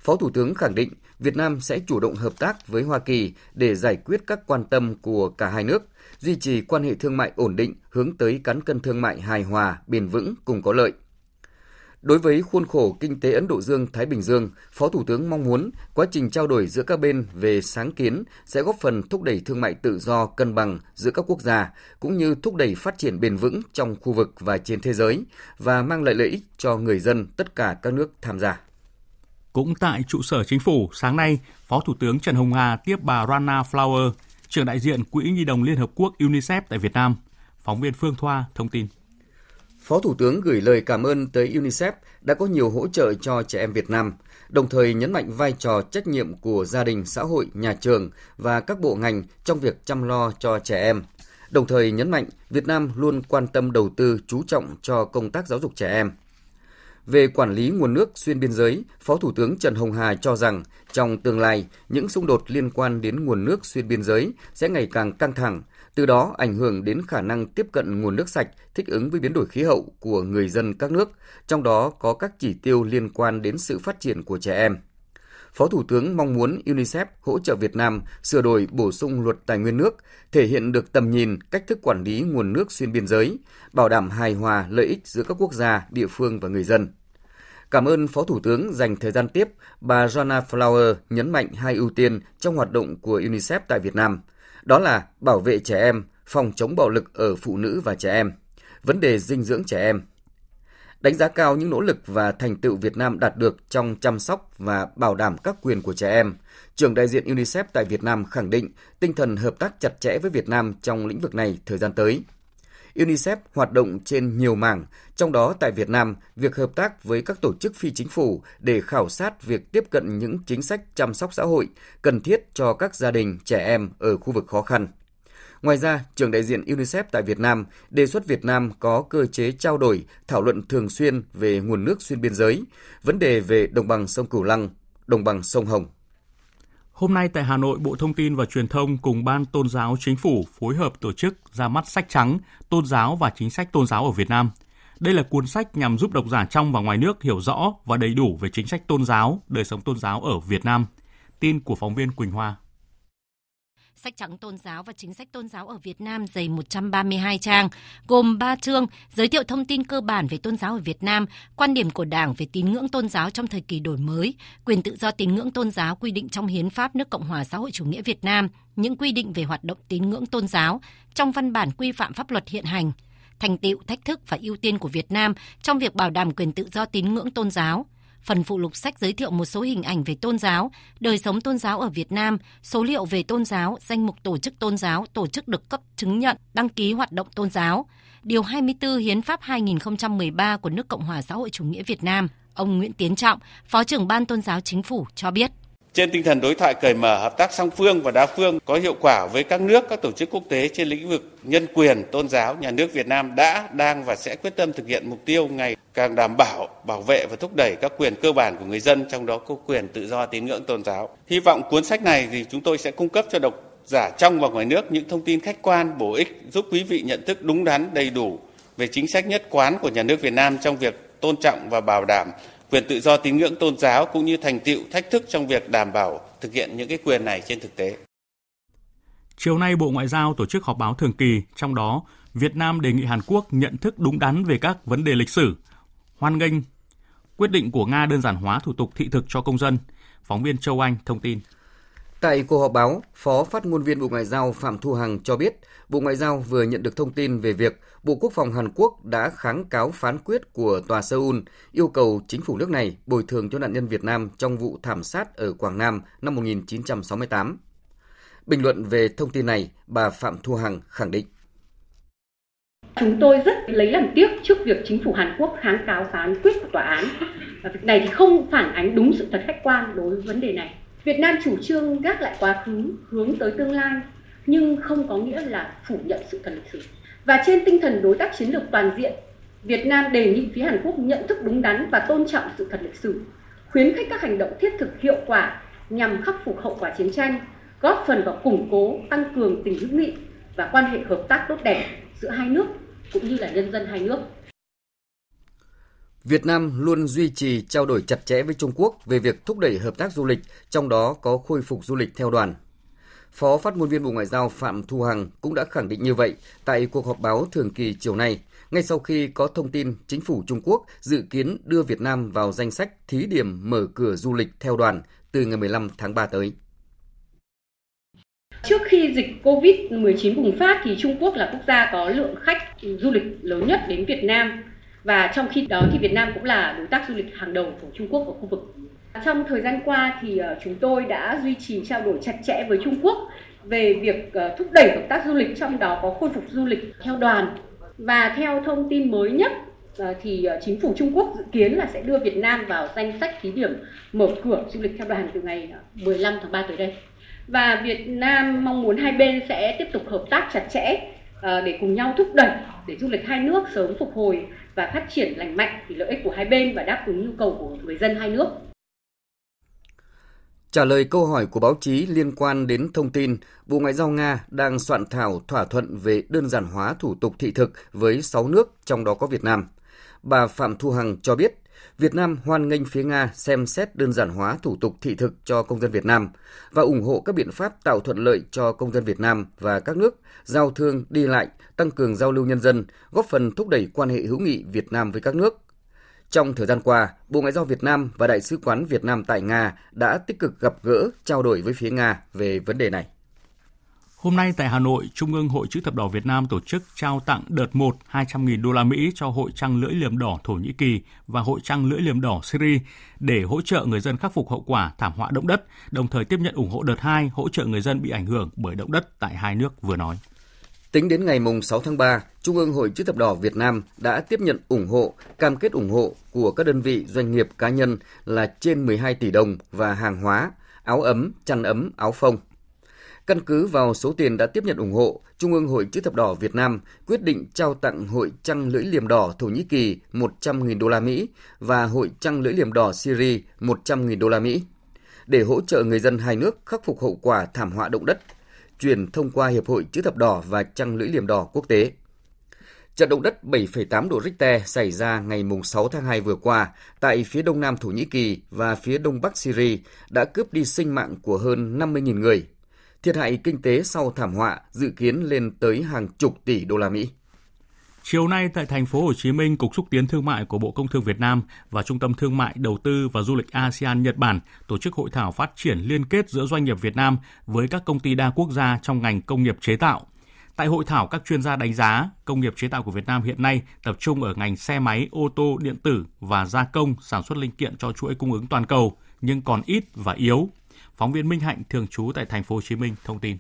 Phó Thủ tướng khẳng định Việt Nam sẽ chủ động hợp tác với Hoa Kỳ để giải quyết các quan tâm của cả hai nước, duy trì quan hệ thương mại ổn định hướng tới cán cân thương mại hài hòa, bền vững cùng có lợi. Đối với khuôn khổ kinh tế Ấn Độ Dương-Thái Bình Dương, Phó Thủ tướng mong muốn quá trình trao đổi giữa các bên về sáng kiến sẽ góp phần thúc đẩy thương mại tự do cân bằng giữa các quốc gia, cũng như thúc đẩy phát triển bền vững trong khu vực và trên thế giới và mang lại lợi ích cho người dân tất cả các nước tham gia. Cũng tại trụ sở chính phủ, sáng nay, Phó Thủ tướng Trần Hồng Hà tiếp bà Rana Flower, trưởng đại diện Quỹ Nhi đồng Liên Hợp Quốc UNICEF tại Việt Nam. Phóng viên Phương Thoa thông tin. Phó Thủ tướng gửi lời cảm ơn tới UNICEF đã có nhiều hỗ trợ cho trẻ em Việt Nam, đồng thời nhấn mạnh vai trò trách nhiệm của gia đình, xã hội, nhà trường và các bộ ngành trong việc chăm lo cho trẻ em. Đồng thời nhấn mạnh Việt Nam luôn quan tâm đầu tư chú trọng cho công tác giáo dục trẻ em. Về quản lý nguồn nước xuyên biên giới, Phó Thủ tướng Trần Hồng Hà cho rằng trong tương lai, những xung đột liên quan đến nguồn nước xuyên biên giới sẽ ngày càng căng thẳng, từ đó ảnh hưởng đến khả năng tiếp cận nguồn nước sạch thích ứng với biến đổi khí hậu của người dân các nước, trong đó có các chỉ tiêu liên quan đến sự phát triển của trẻ em. Phó Thủ tướng mong muốn UNICEF hỗ trợ Việt Nam sửa đổi bổ sung luật tài nguyên nước, thể hiện được tầm nhìn, cách thức quản lý nguồn nước xuyên biên giới, bảo đảm hài hòa lợi ích giữa các quốc gia, địa phương và người dân. Cảm ơn Phó Thủ tướng dành thời gian tiếp, bà Joanna Flower nhấn mạnh hai ưu tiên trong hoạt động của UNICEF tại Việt Nam. Đó là bảo vệ trẻ em, phòng chống bạo lực ở phụ nữ và trẻ em, vấn đề dinh dưỡng trẻ em, đánh giá cao những nỗ lực và thành tựu Việt Nam đạt được trong chăm sóc và bảo đảm các quyền của trẻ em. Trưởng đại diện UNICEF tại Việt Nam khẳng định tinh thần hợp tác chặt chẽ với Việt Nam trong lĩnh vực này thời gian tới. UNICEF hoạt động trên nhiều mảng, trong đó tại Việt Nam, việc hợp tác với các tổ chức phi chính phủ để khảo sát việc tiếp cận những chính sách chăm sóc xã hội cần thiết cho các gia đình, trẻ em ở khu vực khó khăn. Ngoài ra, trưởng đại diện UNICEF tại Việt Nam đề xuất Việt Nam có cơ chế trao đổi, thảo luận thường xuyên về nguồn nước xuyên biên giới, vấn đề về đồng bằng sông Cửu Long, đồng bằng sông Hồng. Hôm nay tại Hà Nội, Bộ Thông tin và Truyền thông cùng Ban Tôn giáo Chính phủ phối hợp tổ chức ra mắt sách trắng Tôn giáo và chính sách tôn giáo ở Việt Nam. Đây là cuốn sách nhằm giúp độc giả trong và ngoài nước hiểu rõ và đầy đủ về chính sách tôn giáo, đời sống tôn giáo ở Việt Nam. Tin của phóng viên Quỳnh Hoa. Sách trắng tôn giáo và chính sách tôn giáo ở Việt Nam dày 132 trang, gồm 3 chương giới thiệu thông tin cơ bản về tôn giáo ở Việt Nam, quan điểm của Đảng về tín ngưỡng tôn giáo trong thời kỳ đổi mới, quyền tự do tín ngưỡng tôn giáo quy định trong Hiến pháp nước Cộng hòa xã hội chủ nghĩa Việt Nam, những quy định về hoạt động tín ngưỡng tôn giáo trong văn bản quy phạm pháp luật hiện hành, thành tựu, thách thức và ưu tiên của Việt Nam trong việc bảo đảm quyền tự do tín ngưỡng tôn giáo, Phần phụ lục sách giới thiệu một số hình ảnh về tôn giáo, đời sống tôn giáo ở Việt Nam, số liệu về tôn giáo, danh mục tổ chức tôn giáo, tổ chức được cấp chứng nhận, đăng ký hoạt động tôn giáo. Điều 24 Hiến pháp 2013 của nước Cộng hòa xã hội chủ nghĩa Việt Nam. Ông Nguyễn Tiến Trọng, Phó trưởng Ban Tôn giáo Chính phủ cho biết trên tinh thần đối thoại cởi mở, hợp tác song phương và đa phương có hiệu quả với các nước, các tổ chức quốc tế trên lĩnh vực nhân quyền, tôn giáo, nhà nước Việt Nam đã, đang và sẽ quyết tâm thực hiện mục tiêu ngày càng đảm bảo, bảo vệ và thúc đẩy các quyền cơ bản của người dân, trong đó có quyền tự do tín ngưỡng tôn giáo. Hy vọng cuốn sách này thì chúng tôi sẽ cung cấp cho độc giả trong và ngoài nước những thông tin khách quan, bổ ích, giúp quý vị nhận thức đúng đắn, đầy đủ về chính sách nhất quán của nhà nước Việt Nam trong việc tôn trọng và bảo đảm quyền tự do tín ngưỡng tôn giáo cũng như thành tựu thách thức trong việc đảm bảo thực hiện những cái quyền này trên thực tế. Chiều nay Bộ Ngoại giao tổ chức họp báo thường kỳ, trong đó Việt Nam đề nghị Hàn Quốc nhận thức đúng đắn về các vấn đề lịch sử, hoan nghênh quyết định của Nga đơn giản hóa thủ tục thị thực cho công dân. Phóng viên Châu Anh thông tin. Tại cuộc họp báo, Phó phát ngôn viên Bộ Ngoại giao Phạm Thu Hằng cho biết, Bộ Ngoại giao vừa nhận được thông tin về việc Bộ Quốc phòng Hàn Quốc đã kháng cáo phán quyết của Tòa Seoul yêu cầu chính phủ nước này bồi thường cho nạn nhân Việt Nam trong vụ thảm sát ở Quảng Nam năm 1968. Bình luận về thông tin này, bà Phạm Thu Hằng khẳng định. Chúng tôi rất lấy làm tiếc trước việc chính phủ Hàn Quốc kháng cáo phán quyết của tòa án. Và việc này thì không phản ánh đúng sự thật khách quan đối với vấn đề này. Việt Nam chủ trương gác lại quá khứ, hướng tới tương lai, nhưng không có nghĩa là phủ nhận sự thật lịch sử. Và trên tinh thần đối tác chiến lược toàn diện, Việt Nam đề nghị phía Hàn Quốc nhận thức đúng đắn và tôn trọng sự thật lịch sử, khuyến khích các hành động thiết thực hiệu quả nhằm khắc phục hậu quả chiến tranh, góp phần vào củng cố, tăng cường tình hữu nghị và quan hệ hợp tác tốt đẹp giữa hai nước cũng như là nhân dân hai nước. Việt Nam luôn duy trì trao đổi chặt chẽ với Trung Quốc về việc thúc đẩy hợp tác du lịch, trong đó có khôi phục du lịch theo đoàn. Phó phát ngôn viên Bộ Ngoại giao Phạm Thu Hằng cũng đã khẳng định như vậy tại cuộc họp báo thường kỳ chiều nay, ngay sau khi có thông tin chính phủ Trung Quốc dự kiến đưa Việt Nam vào danh sách thí điểm mở cửa du lịch theo đoàn từ ngày 15 tháng 3 tới. Trước khi dịch COVID-19 bùng phát thì Trung Quốc là quốc gia có lượng khách du lịch lớn nhất đến Việt Nam và trong khi đó thì Việt Nam cũng là đối tác du lịch hàng đầu của Trung Quốc ở khu vực. Trong thời gian qua thì ờ, chúng tôi đã duy trì trao đổi chặt chẽ với Trung Quốc về việc ờ, thúc đẩy hợp tác du lịch, trong đó có khôi phục du lịch theo đoàn và theo thông tin mới nhất ờ, thì chính phủ Trung Quốc dự kiến là sẽ đưa Việt Nam vào danh sách thí điểm mở cửa du lịch theo đoàn từ ngày 15 tháng 3 tới đây. Và Việt Nam mong muốn hai bên sẽ tiếp tục hợp tác chặt chẽ để cùng nhau thúc đẩy để du lịch hai nước sớm phục hồi và phát triển lành mạnh vì lợi ích của hai bên và đáp ứng nhu cầu của người dân hai nước. Trả lời câu hỏi của báo chí liên quan đến thông tin Bộ Ngoại giao Nga đang soạn thảo thỏa thuận về đơn giản hóa thủ tục thị thực với 6 nước, trong đó có Việt Nam. Bà Phạm Thu Hằng cho biết, Việt Nam hoan nghênh phía Nga xem xét đơn giản hóa thủ tục thị thực cho công dân Việt Nam và ủng hộ các biện pháp tạo thuận lợi cho công dân Việt Nam và các nước giao thương, đi lại, tăng cường giao lưu nhân dân, góp phần thúc đẩy quan hệ hữu nghị Việt Nam với các nước. Trong thời gian qua, Bộ Ngoại giao Việt Nam và Đại sứ quán Việt Nam tại Nga đã tích cực gặp gỡ, trao đổi với phía Nga về vấn đề này. Hôm nay tại Hà Nội, Trung ương Hội chữ thập đỏ Việt Nam tổ chức trao tặng đợt 1 200.000 đô la Mỹ cho Hội Trăng lưỡi liềm đỏ Thổ Nhĩ Kỳ và Hội Trăng lưỡi liềm đỏ Syria để hỗ trợ người dân khắc phục hậu quả thảm họa động đất, đồng thời tiếp nhận ủng hộ đợt 2 hỗ trợ người dân bị ảnh hưởng bởi động đất tại hai nước vừa nói. Tính đến ngày 6 tháng 3, Trung ương Hội chữ thập đỏ Việt Nam đã tiếp nhận ủng hộ, cam kết ủng hộ của các đơn vị doanh nghiệp cá nhân là trên 12 tỷ đồng và hàng hóa, áo ấm, chăn ấm, áo phông. Căn cứ vào số tiền đã tiếp nhận ủng hộ, Trung ương Hội chữ thập đỏ Việt Nam quyết định trao tặng Hội trăng lưỡi liềm đỏ Thổ Nhĩ Kỳ 100.000 đô la Mỹ và Hội trăng lưỡi liềm đỏ Syria 100.000 đô la Mỹ để hỗ trợ người dân hai nước khắc phục hậu quả thảm họa động đất chuyển thông qua Hiệp hội Chữ thập đỏ và Trăng lưỡi liềm đỏ quốc tế. Trận động đất 7,8 độ Richter xảy ra ngày 6 tháng 2 vừa qua tại phía đông nam Thổ Nhĩ Kỳ và phía đông bắc Syria đã cướp đi sinh mạng của hơn 50.000 người. Thiệt hại kinh tế sau thảm họa dự kiến lên tới hàng chục tỷ đô la Mỹ. Chiều nay tại thành phố Hồ Chí Minh, Cục xúc tiến thương mại của Bộ Công Thương Việt Nam và Trung tâm Thương mại Đầu tư và Du lịch ASEAN Nhật Bản tổ chức hội thảo phát triển liên kết giữa doanh nghiệp Việt Nam với các công ty đa quốc gia trong ngành công nghiệp chế tạo. Tại hội thảo, các chuyên gia đánh giá công nghiệp chế tạo của Việt Nam hiện nay tập trung ở ngành xe máy, ô tô, điện tử và gia công sản xuất linh kiện cho chuỗi cung ứng toàn cầu, nhưng còn ít và yếu. Phóng viên Minh Hạnh thường trú tại thành phố Hồ Chí Minh thông tin.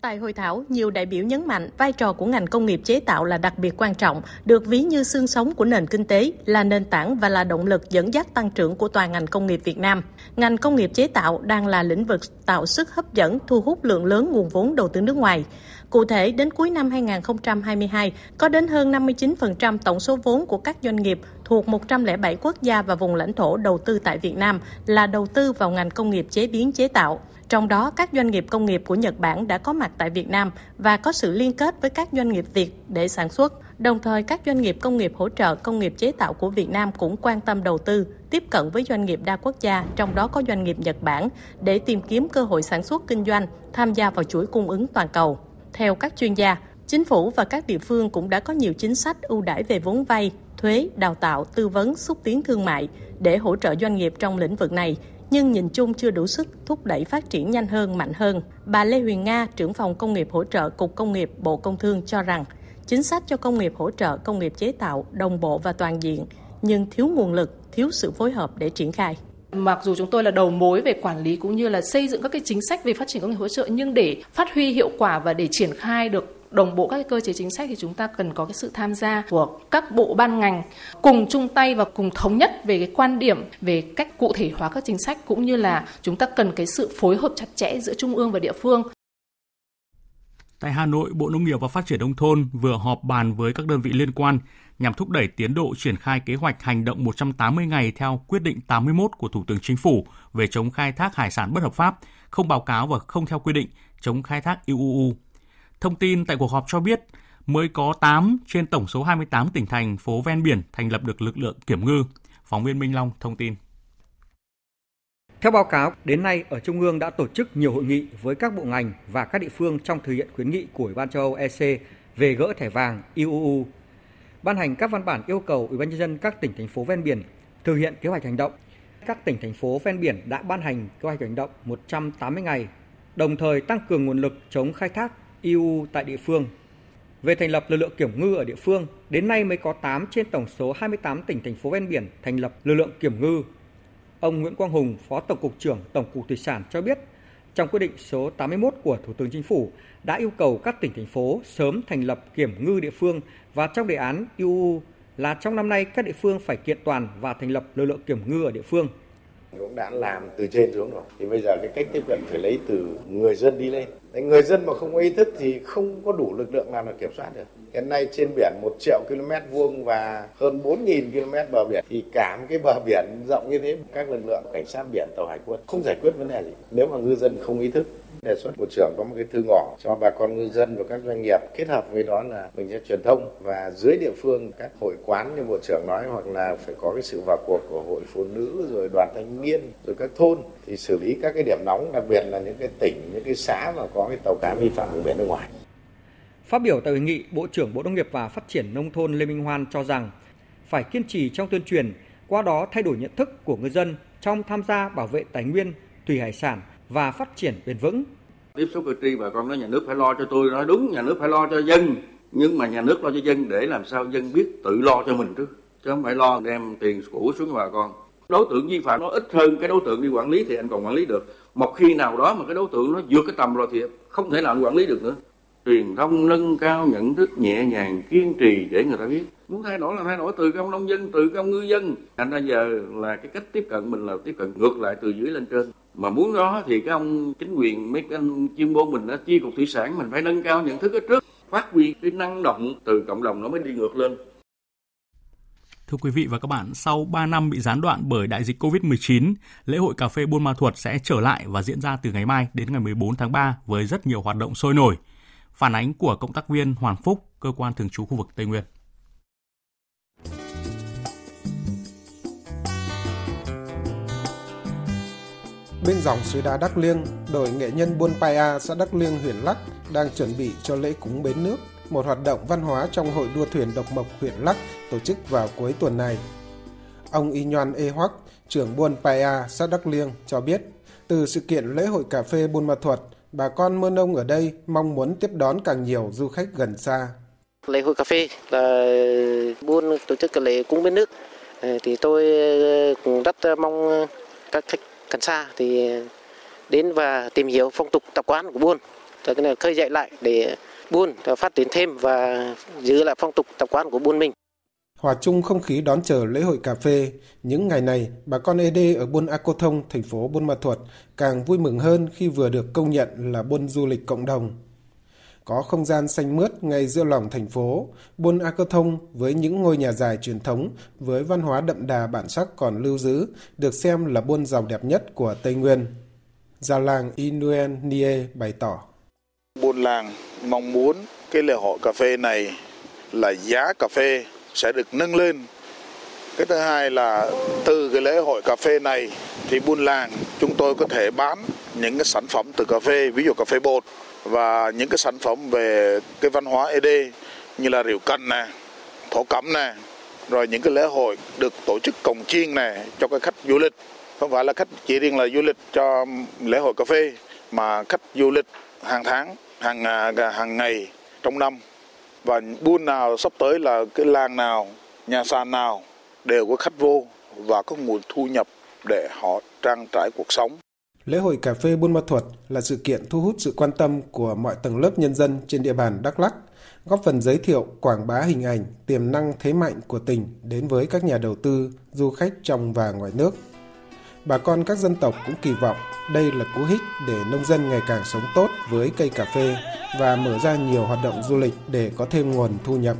Tại hội thảo, nhiều đại biểu nhấn mạnh vai trò của ngành công nghiệp chế tạo là đặc biệt quan trọng, được ví như xương sống của nền kinh tế, là nền tảng và là động lực dẫn dắt tăng trưởng của toàn ngành công nghiệp Việt Nam. Ngành công nghiệp chế tạo đang là lĩnh vực tạo sức hấp dẫn, thu hút lượng lớn nguồn vốn đầu tư nước ngoài. Cụ thể, đến cuối năm 2022, có đến hơn 59% tổng số vốn của các doanh nghiệp thuộc 107 quốc gia và vùng lãnh thổ đầu tư tại Việt Nam là đầu tư vào ngành công nghiệp chế biến chế tạo. Trong đó, các doanh nghiệp công nghiệp của Nhật Bản đã có mặt tại Việt Nam và có sự liên kết với các doanh nghiệp Việt để sản xuất. Đồng thời, các doanh nghiệp công nghiệp hỗ trợ công nghiệp chế tạo của Việt Nam cũng quan tâm đầu tư, tiếp cận với doanh nghiệp đa quốc gia, trong đó có doanh nghiệp Nhật Bản, để tìm kiếm cơ hội sản xuất kinh doanh, tham gia vào chuỗi cung ứng toàn cầu. Theo các chuyên gia, chính phủ và các địa phương cũng đã có nhiều chính sách ưu đãi về vốn vay, thuế, đào tạo, tư vấn, xúc tiến thương mại để hỗ trợ doanh nghiệp trong lĩnh vực này, nhưng nhìn chung chưa đủ sức thúc đẩy phát triển nhanh hơn, mạnh hơn. Bà Lê Huyền Nga, trưởng phòng công nghiệp hỗ trợ Cục Công nghiệp Bộ Công Thương cho rằng, chính sách cho công nghiệp hỗ trợ công nghiệp chế tạo đồng bộ và toàn diện, nhưng thiếu nguồn lực, thiếu sự phối hợp để triển khai. Mặc dù chúng tôi là đầu mối về quản lý cũng như là xây dựng các cái chính sách về phát triển công nghiệp hỗ trợ nhưng để phát huy hiệu quả và để triển khai được đồng bộ các cơ chế chính sách thì chúng ta cần có cái sự tham gia của các bộ ban ngành cùng chung tay và cùng thống nhất về cái quan điểm về cách cụ thể hóa các chính sách cũng như là chúng ta cần cái sự phối hợp chặt chẽ giữa trung ương và địa phương. Tại Hà Nội, Bộ Nông nghiệp và Phát triển Nông thôn vừa họp bàn với các đơn vị liên quan nhằm thúc đẩy tiến độ triển khai kế hoạch hành động 180 ngày theo quyết định 81 của Thủ tướng Chính phủ về chống khai thác hải sản bất hợp pháp, không báo cáo và không theo quy định, chống khai thác IUU. Thông tin tại cuộc họp cho biết, mới có 8 trên tổng số 28 tỉnh thành phố ven biển thành lập được lực lượng kiểm ngư. Phóng viên Minh Long thông tin. Theo báo cáo, đến nay ở Trung ương đã tổ chức nhiều hội nghị với các bộ ngành và các địa phương trong thực hiện khuyến nghị của Ủy ban châu Âu EC về gỡ thẻ vàng IUU, ban hành các văn bản yêu cầu Ủy ban nhân dân các tỉnh thành phố ven biển thực hiện kế hoạch hành động. Các tỉnh thành phố ven biển đã ban hành kế hoạch hành động 180 ngày, đồng thời tăng cường nguồn lực chống khai thác iu tại địa phương. Về thành lập lực lượng kiểm ngư ở địa phương, đến nay mới có 8 trên tổng số 28 tỉnh thành phố ven biển thành lập lực lượng kiểm ngư Ông Nguyễn Quang Hùng, Phó Tổng cục trưởng Tổng cục Thủy sản cho biết, trong quyết định số 81 của Thủ tướng Chính phủ đã yêu cầu các tỉnh thành phố sớm thành lập kiểm ngư địa phương và trong đề án EU là trong năm nay các địa phương phải kiện toàn và thành lập lực lượng kiểm ngư ở địa phương cũng đã làm từ trên xuống rồi. Thì bây giờ cái cách tiếp cận phải lấy từ người dân đi lên. Người dân mà không có ý thức thì không có đủ lực lượng nào là kiểm soát được hiện nay trên biển 1 triệu km vuông và hơn 4.000 km bờ biển thì cả một cái bờ biển rộng như thế, các lực lượng cảnh sát biển, tàu hải quân không giải quyết vấn đề gì nếu mà ngư dân không ý thức, đề xuất bộ trưởng có một cái thư ngỏ cho bà con ngư dân và các doanh nghiệp kết hợp với đó là mình sẽ truyền thông và dưới địa phương các hội quán như bộ trưởng nói hoặc là phải có cái sự vào cuộc của hội phụ nữ rồi đoàn thanh niên rồi các thôn thì xử lý các cái điểm nóng, đặc biệt là những cái tỉnh, những cái xã mà có cái tàu cá vi phạm vùng biển nước ngoài. Phát biểu tại hội nghị, Bộ trưởng Bộ Nông nghiệp và Phát triển Nông thôn Lê Minh Hoan cho rằng phải kiên trì trong tuyên truyền, qua đó thay đổi nhận thức của người dân trong tham gia bảo vệ tài nguyên, thủy hải sản và phát triển bền vững. Tiếp xúc cử tri bà con nói nhà nước phải lo cho tôi, nói đúng nhà nước phải lo cho dân, nhưng mà nhà nước lo cho dân để làm sao dân biết tự lo cho mình trước, chứ không phải lo đem tiền cũ xuống cho bà con. Đối tượng vi phạm nó ít hơn cái đối tượng đi quản lý thì anh còn quản lý được. Một khi nào đó mà cái đối tượng nó vượt cái tầm rồi thì không thể nào anh quản lý được nữa. Truyền thông nâng cao nhận thức nhẹ nhàng kiên trì để người ta biết. Muốn thay đổi là thay đổi từ công nông dân từ công ngư dân. Thành ra giờ là cái cách tiếp cận mình là tiếp cận ngược lại từ dưới lên trên. Mà muốn đó thì cái ông chính quyền mấy cái anh chuyên môn mình đã chi cục thủy sản mình phải nâng cao nhận thức ở trước. Phát huy cái năng động từ cộng đồng nó mới đi ngược lên. Thưa quý vị và các bạn, sau 3 năm bị gián đoạn bởi đại dịch COVID-19, lễ hội cà phê Buôn Ma Thuột sẽ trở lại và diễn ra từ ngày mai đến ngày 14 tháng 3 với rất nhiều hoạt động sôi nổi. Phản ánh của cộng tác viên Hoàng Phúc, cơ quan thường trú khu vực Tây Nguyên. Bên dòng suối đá Đắc Liêng, đội nghệ nhân Buôn Paya xã Đắc Liêng huyện Lắc đang chuẩn bị cho lễ cúng bến nước, một hoạt động văn hóa trong hội đua thuyền độc mộc huyện Lắc tổ chức vào cuối tuần này. Ông Y Nhoan Ê Hoắc, trưởng Buôn Paya xã Đắc Liêng cho biết, từ sự kiện lễ hội cà phê Buôn Ma Thuật, bà con Mơ Nông ở đây mong muốn tiếp đón càng nhiều du khách gần xa. Lễ hội cà phê là buôn tổ chức cái lễ cúng bến nước ờ, thì tôi ờ, cũng rất mong các khách gần xa thì đến và tìm hiểu phong tục tập quán của buôn cái này khơi dậy lại để buôn phát triển thêm và giữ lại phong tục tập quán của buôn mình. Hòa chung không khí đón chờ lễ hội cà phê, những ngày này, bà con ED ở buôn A Cô Thông, thành phố Buôn Ma Thuột càng vui mừng hơn khi vừa được công nhận là buôn du lịch cộng đồng. Có không gian xanh mướt ngay giữa lòng thành phố, buôn A Cơ Thông với những ngôi nhà dài truyền thống với văn hóa đậm đà bản sắc còn lưu giữ, được xem là buôn giàu đẹp nhất của Tây Nguyên. Già làng Inuen Nie bày tỏ. Buôn làng mong muốn cái lễ hội cà phê này là giá cà phê sẽ được nâng lên. Cái thứ hai là từ cái lễ hội cà phê này thì buôn làng chúng tôi có thể bán những cái sản phẩm từ cà phê, ví dụ cà phê bột và những cái sản phẩm về cái văn hóa ED như là rượu cần nè, thổ cẩm nè, rồi những cái lễ hội được tổ chức cồng chiên nè cho các khách du lịch không phải là khách chỉ riêng là du lịch cho lễ hội cà phê mà khách du lịch hàng tháng hàng à, hàng ngày trong năm và buôn nào sắp tới là cái làng nào nhà sàn nào đều có khách vô và có nguồn thu nhập để họ trang trải cuộc sống. Lễ hội cà phê Buôn Ma Thuột là sự kiện thu hút sự quan tâm của mọi tầng lớp nhân dân trên địa bàn Đắk Lắk, góp phần giới thiệu, quảng bá hình ảnh, tiềm năng thế mạnh của tỉnh đến với các nhà đầu tư, du khách trong và ngoài nước. Bà con các dân tộc cũng kỳ vọng đây là cú hích để nông dân ngày càng sống tốt với cây cà phê và mở ra nhiều hoạt động du lịch để có thêm nguồn thu nhập.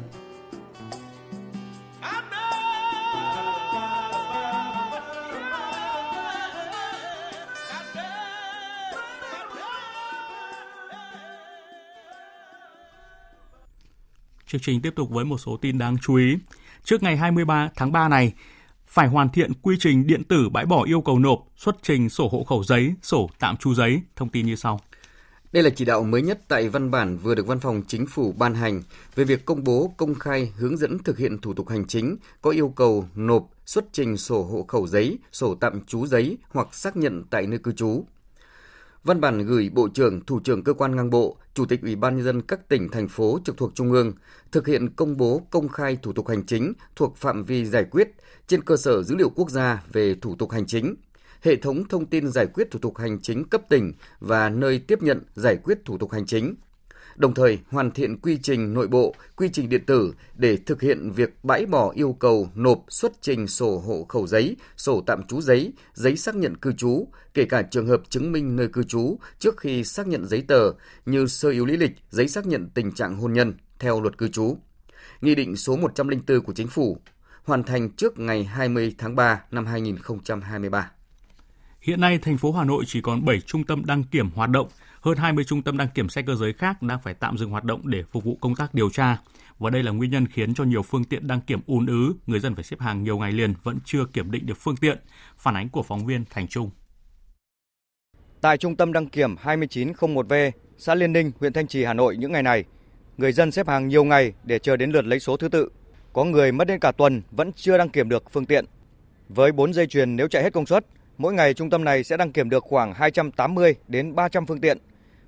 Chương trình tiếp tục với một số tin đáng chú ý. Trước ngày 23 tháng 3 này, phải hoàn thiện quy trình điện tử bãi bỏ yêu cầu nộp, xuất trình sổ hộ khẩu giấy, sổ tạm trú giấy. Thông tin như sau. Đây là chỉ đạo mới nhất tại văn bản vừa được Văn phòng Chính phủ ban hành về việc công bố công khai hướng dẫn thực hiện thủ tục hành chính có yêu cầu nộp, xuất trình sổ hộ khẩu giấy, sổ tạm trú giấy hoặc xác nhận tại nơi cư trú. Văn bản gửi Bộ trưởng, Thủ trưởng cơ quan ngang bộ, Chủ tịch Ủy ban nhân dân các tỉnh thành phố trực thuộc trung ương thực hiện công bố công khai thủ tục hành chính thuộc phạm vi giải quyết trên cơ sở dữ liệu quốc gia về thủ tục hành chính, hệ thống thông tin giải quyết thủ tục hành chính cấp tỉnh và nơi tiếp nhận giải quyết thủ tục hành chính. Đồng thời hoàn thiện quy trình nội bộ, quy trình điện tử để thực hiện việc bãi bỏ yêu cầu nộp xuất trình sổ hộ khẩu giấy, sổ tạm trú giấy, giấy xác nhận cư trú, kể cả trường hợp chứng minh nơi cư trú trước khi xác nhận giấy tờ như sơ yếu lý lịch, giấy xác nhận tình trạng hôn nhân theo luật cư trú. Nghị định số 104 của Chính phủ hoàn thành trước ngày 20 tháng 3 năm 2023. Hiện nay, thành phố Hà Nội chỉ còn 7 trung tâm đăng kiểm hoạt động, hơn 20 trung tâm đăng kiểm xe cơ giới khác đang phải tạm dừng hoạt động để phục vụ công tác điều tra. Và đây là nguyên nhân khiến cho nhiều phương tiện đăng kiểm ùn ứ, người dân phải xếp hàng nhiều ngày liền vẫn chưa kiểm định được phương tiện. Phản ánh của phóng viên Thành Trung. Tại trung tâm đăng kiểm 2901V, xã Liên Ninh, huyện Thanh Trì, Hà Nội những ngày này, người dân xếp hàng nhiều ngày để chờ đến lượt lấy số thứ tự. Có người mất đến cả tuần vẫn chưa đăng kiểm được phương tiện. Với 4 dây chuyền nếu chạy hết công suất, mỗi ngày trung tâm này sẽ đăng kiểm được khoảng 280 đến 300 phương tiện.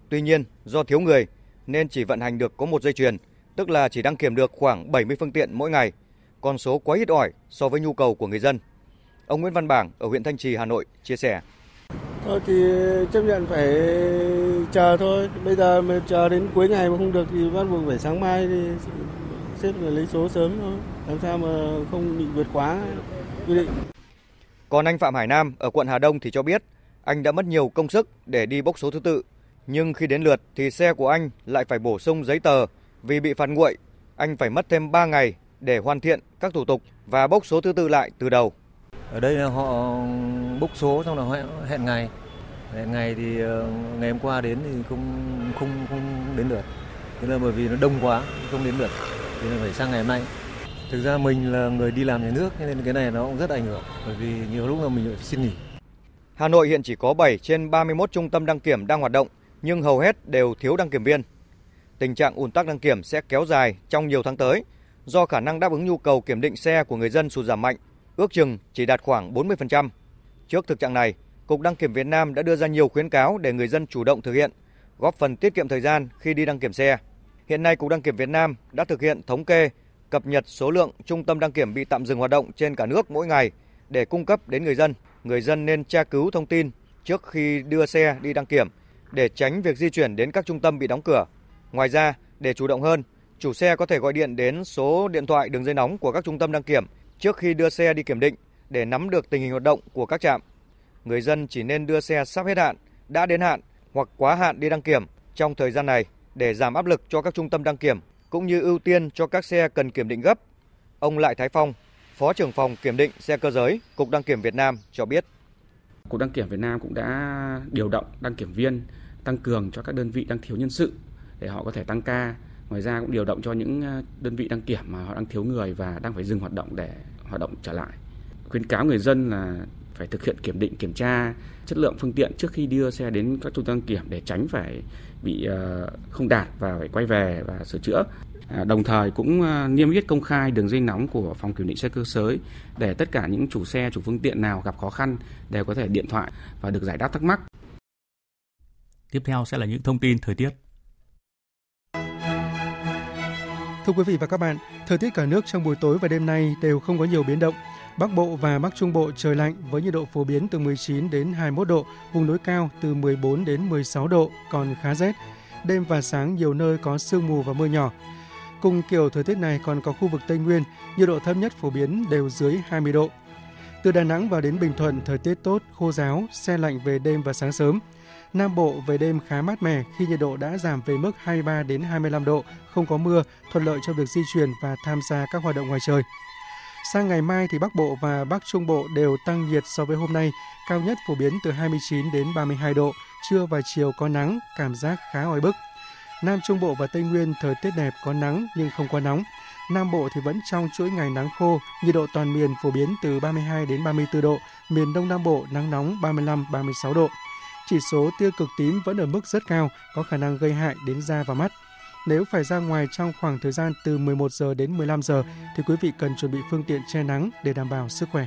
Tuy nhiên, do thiếu người nên chỉ vận hành được có một dây chuyền, tức là chỉ đăng kiểm được khoảng 70 phương tiện mỗi ngày. Con số quá ít ỏi so với nhu cầu của người dân. Ông Nguyễn Văn Bảng ở huyện Thanh Trì, Hà Nội chia sẻ. Thôi thì chấp nhận phải chờ thôi. Bây giờ mà chờ đến cuối ngày mà không được thì bắt buộc phải sáng mai thì xếp phải lấy số sớm thôi. Làm sao mà không bị vượt quá quy định. Còn anh Phạm Hải Nam ở quận Hà Đông thì cho biết anh đã mất nhiều công sức để đi bốc số thứ tự. Nhưng khi đến lượt thì xe của anh lại phải bổ sung giấy tờ vì bị phạt nguội. Anh phải mất thêm 3 ngày để hoàn thiện các thủ tục và bốc số thứ tự lại từ đầu. Ở đây là họ bốc số xong là hẹn ngày. Hẹn ngày thì ờ, ngày hôm qua đến thì không không không đến lượt. Thế là bởi vì nó đông quá không đến lượt. Thế nên phải sang ngày hôm nay. Thực ra mình là người đi làm nhà nước nên cái này nó cũng rất ảnh hưởng bởi vì nhiều lúc là mình phải xin nghỉ. Hà Nội hiện chỉ có 7 trên 31 trung tâm đăng kiểm đang hoạt động nhưng hầu hết đều thiếu đăng kiểm viên. Tình trạng ùn tắc đăng kiểm sẽ kéo dài trong nhiều tháng tới do khả năng đáp ứng nhu cầu kiểm định xe của người dân sụt giảm mạnh, ước chừng chỉ đạt khoảng 40%. Trước thực trạng này, Cục Đăng kiểm Việt Nam đã đưa ra nhiều khuyến cáo để người dân chủ động thực hiện, góp phần tiết kiệm thời gian khi đi đăng kiểm xe. Hiện nay Cục Đăng kiểm Việt Nam đã thực hiện thống kê, cập nhật số lượng trung tâm đăng kiểm bị tạm dừng hoạt động trên cả nước mỗi ngày để cung cấp đến người dân. Người dân nên tra cứu thông tin trước khi đưa xe đi đăng kiểm để tránh việc di chuyển đến các trung tâm bị đóng cửa. Ngoài ra, để chủ động hơn, chủ xe có thể gọi điện đến số điện thoại đường dây nóng của các trung tâm đăng kiểm trước khi đưa xe đi kiểm định để nắm được tình hình hoạt động của các trạm. Người dân chỉ nên đưa xe sắp hết hạn, đã đến hạn hoặc quá hạn đi đăng kiểm trong thời gian này để giảm áp lực cho các trung tâm đăng kiểm cũng như ưu tiên cho các xe cần kiểm định gấp. Ông Lại Thái Phong, Phó trưởng phòng kiểm định xe cơ giới, Cục Đăng kiểm Việt Nam cho biết. Cục Đăng kiểm Việt Nam cũng đã điều động đăng kiểm viên, tăng cường cho các đơn vị đang thiếu nhân sự để họ có thể tăng ca. Ngoài ra cũng điều động cho những ờ, đơn vị đăng kiểm mà họ đang thiếu người và đang phải dừng hoạt động để hoạt động trở lại. Khuyến cáo người dân là phải thực hiện kiểm định, kiểm tra chất lượng phương tiện trước khi đưa xe đến các trung tâm đăng kiểm để tránh phải bị ờ, không đạt và phải quay về và sửa chữa. À, đồng thời cũng ờ, niêm yết công khai đường dây nóng của phòng kiểm định xe cơ giới để tất cả những chủ xe, chủ phương tiện nào gặp khó khăn đều có thể điện thoại và được giải đáp thắc mắc. Tiếp theo sẽ là những thông tin thời tiết. Thưa quý vị và các bạn, thời tiết cả nước trong buổi tối và đêm nay đều không có nhiều biến động. Bắc Bộ và Bắc Trung Bộ trời lạnh với nhiệt độ phổ biến từ 19 đến 21 độ, vùng núi cao từ 14 đến 16 độ, còn khá rét. Đêm và sáng nhiều nơi có sương mù và mưa nhỏ. Cùng kiểu thời tiết này còn có khu vực Tây Nguyên, nhiệt độ thấp nhất phổ biến đều dưới 20 độ. Từ Đà Nẵng vào đến Bình Thuận, thời tiết tốt, khô giáo, xe lạnh về đêm và sáng sớm. Nam Bộ về đêm khá mát mẻ khi nhiệt độ đã giảm về mức 23 đến 25 độ, không có mưa, thuận lợi cho việc di chuyển và tham gia các hoạt động ngoài trời. Sang ngày mai thì Bắc Bộ và Bắc Trung Bộ đều tăng nhiệt so với hôm nay, cao nhất phổ biến từ 29 đến 32 độ, trưa và chiều có nắng, cảm giác khá oi bức. Nam Trung Bộ và Tây Nguyên thời tiết đẹp có nắng nhưng không quá nóng. Nam Bộ thì vẫn trong chuỗi ngày nắng khô, nhiệt độ toàn miền phổ biến từ 32 đến 34 độ, miền Đông Nam Bộ nắng nóng 35-36 độ. Chỉ số tia cực tím vẫn ở mức rất cao, có khả năng gây hại đến da và mắt. Nếu phải ra ngoài trong khoảng thời gian từ 11 giờ đến 15 giờ thì quý vị cần chuẩn bị phương tiện che nắng để đảm bảo sức khỏe.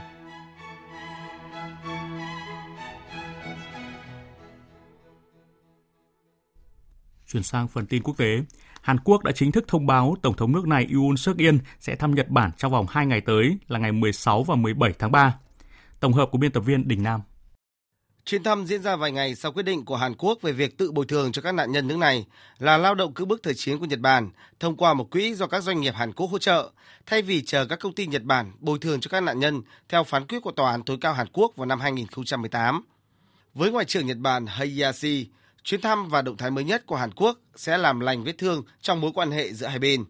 Chuyển sang phần tin quốc tế. Hàn Quốc đã chính thức thông báo Tổng thống nước này Yoon suk yeol sẽ thăm Nhật Bản trong vòng 2 ngày tới là ngày 16 và 17 tháng 3. Tổng hợp của biên tập viên Đình Nam. Chuyến thăm diễn ra vài ngày sau quyết định của Hàn Quốc về việc tự bồi thường cho các nạn nhân nước này là lao động cưỡng bức thời chiến của Nhật Bản thông qua một quỹ do các doanh nghiệp Hàn Quốc hỗ trợ, thay vì chờ các công ty Nhật Bản bồi thường cho các nạn nhân theo phán quyết của Tòa án tối cao Hàn Quốc vào năm 2018. Với Ngoại trưởng Nhật Bản Hayashi, Chuyến thăm và động thái mới nhất của Hàn Quốc sẽ làm lành vết thương trong mối quan hệ giữa hai bên.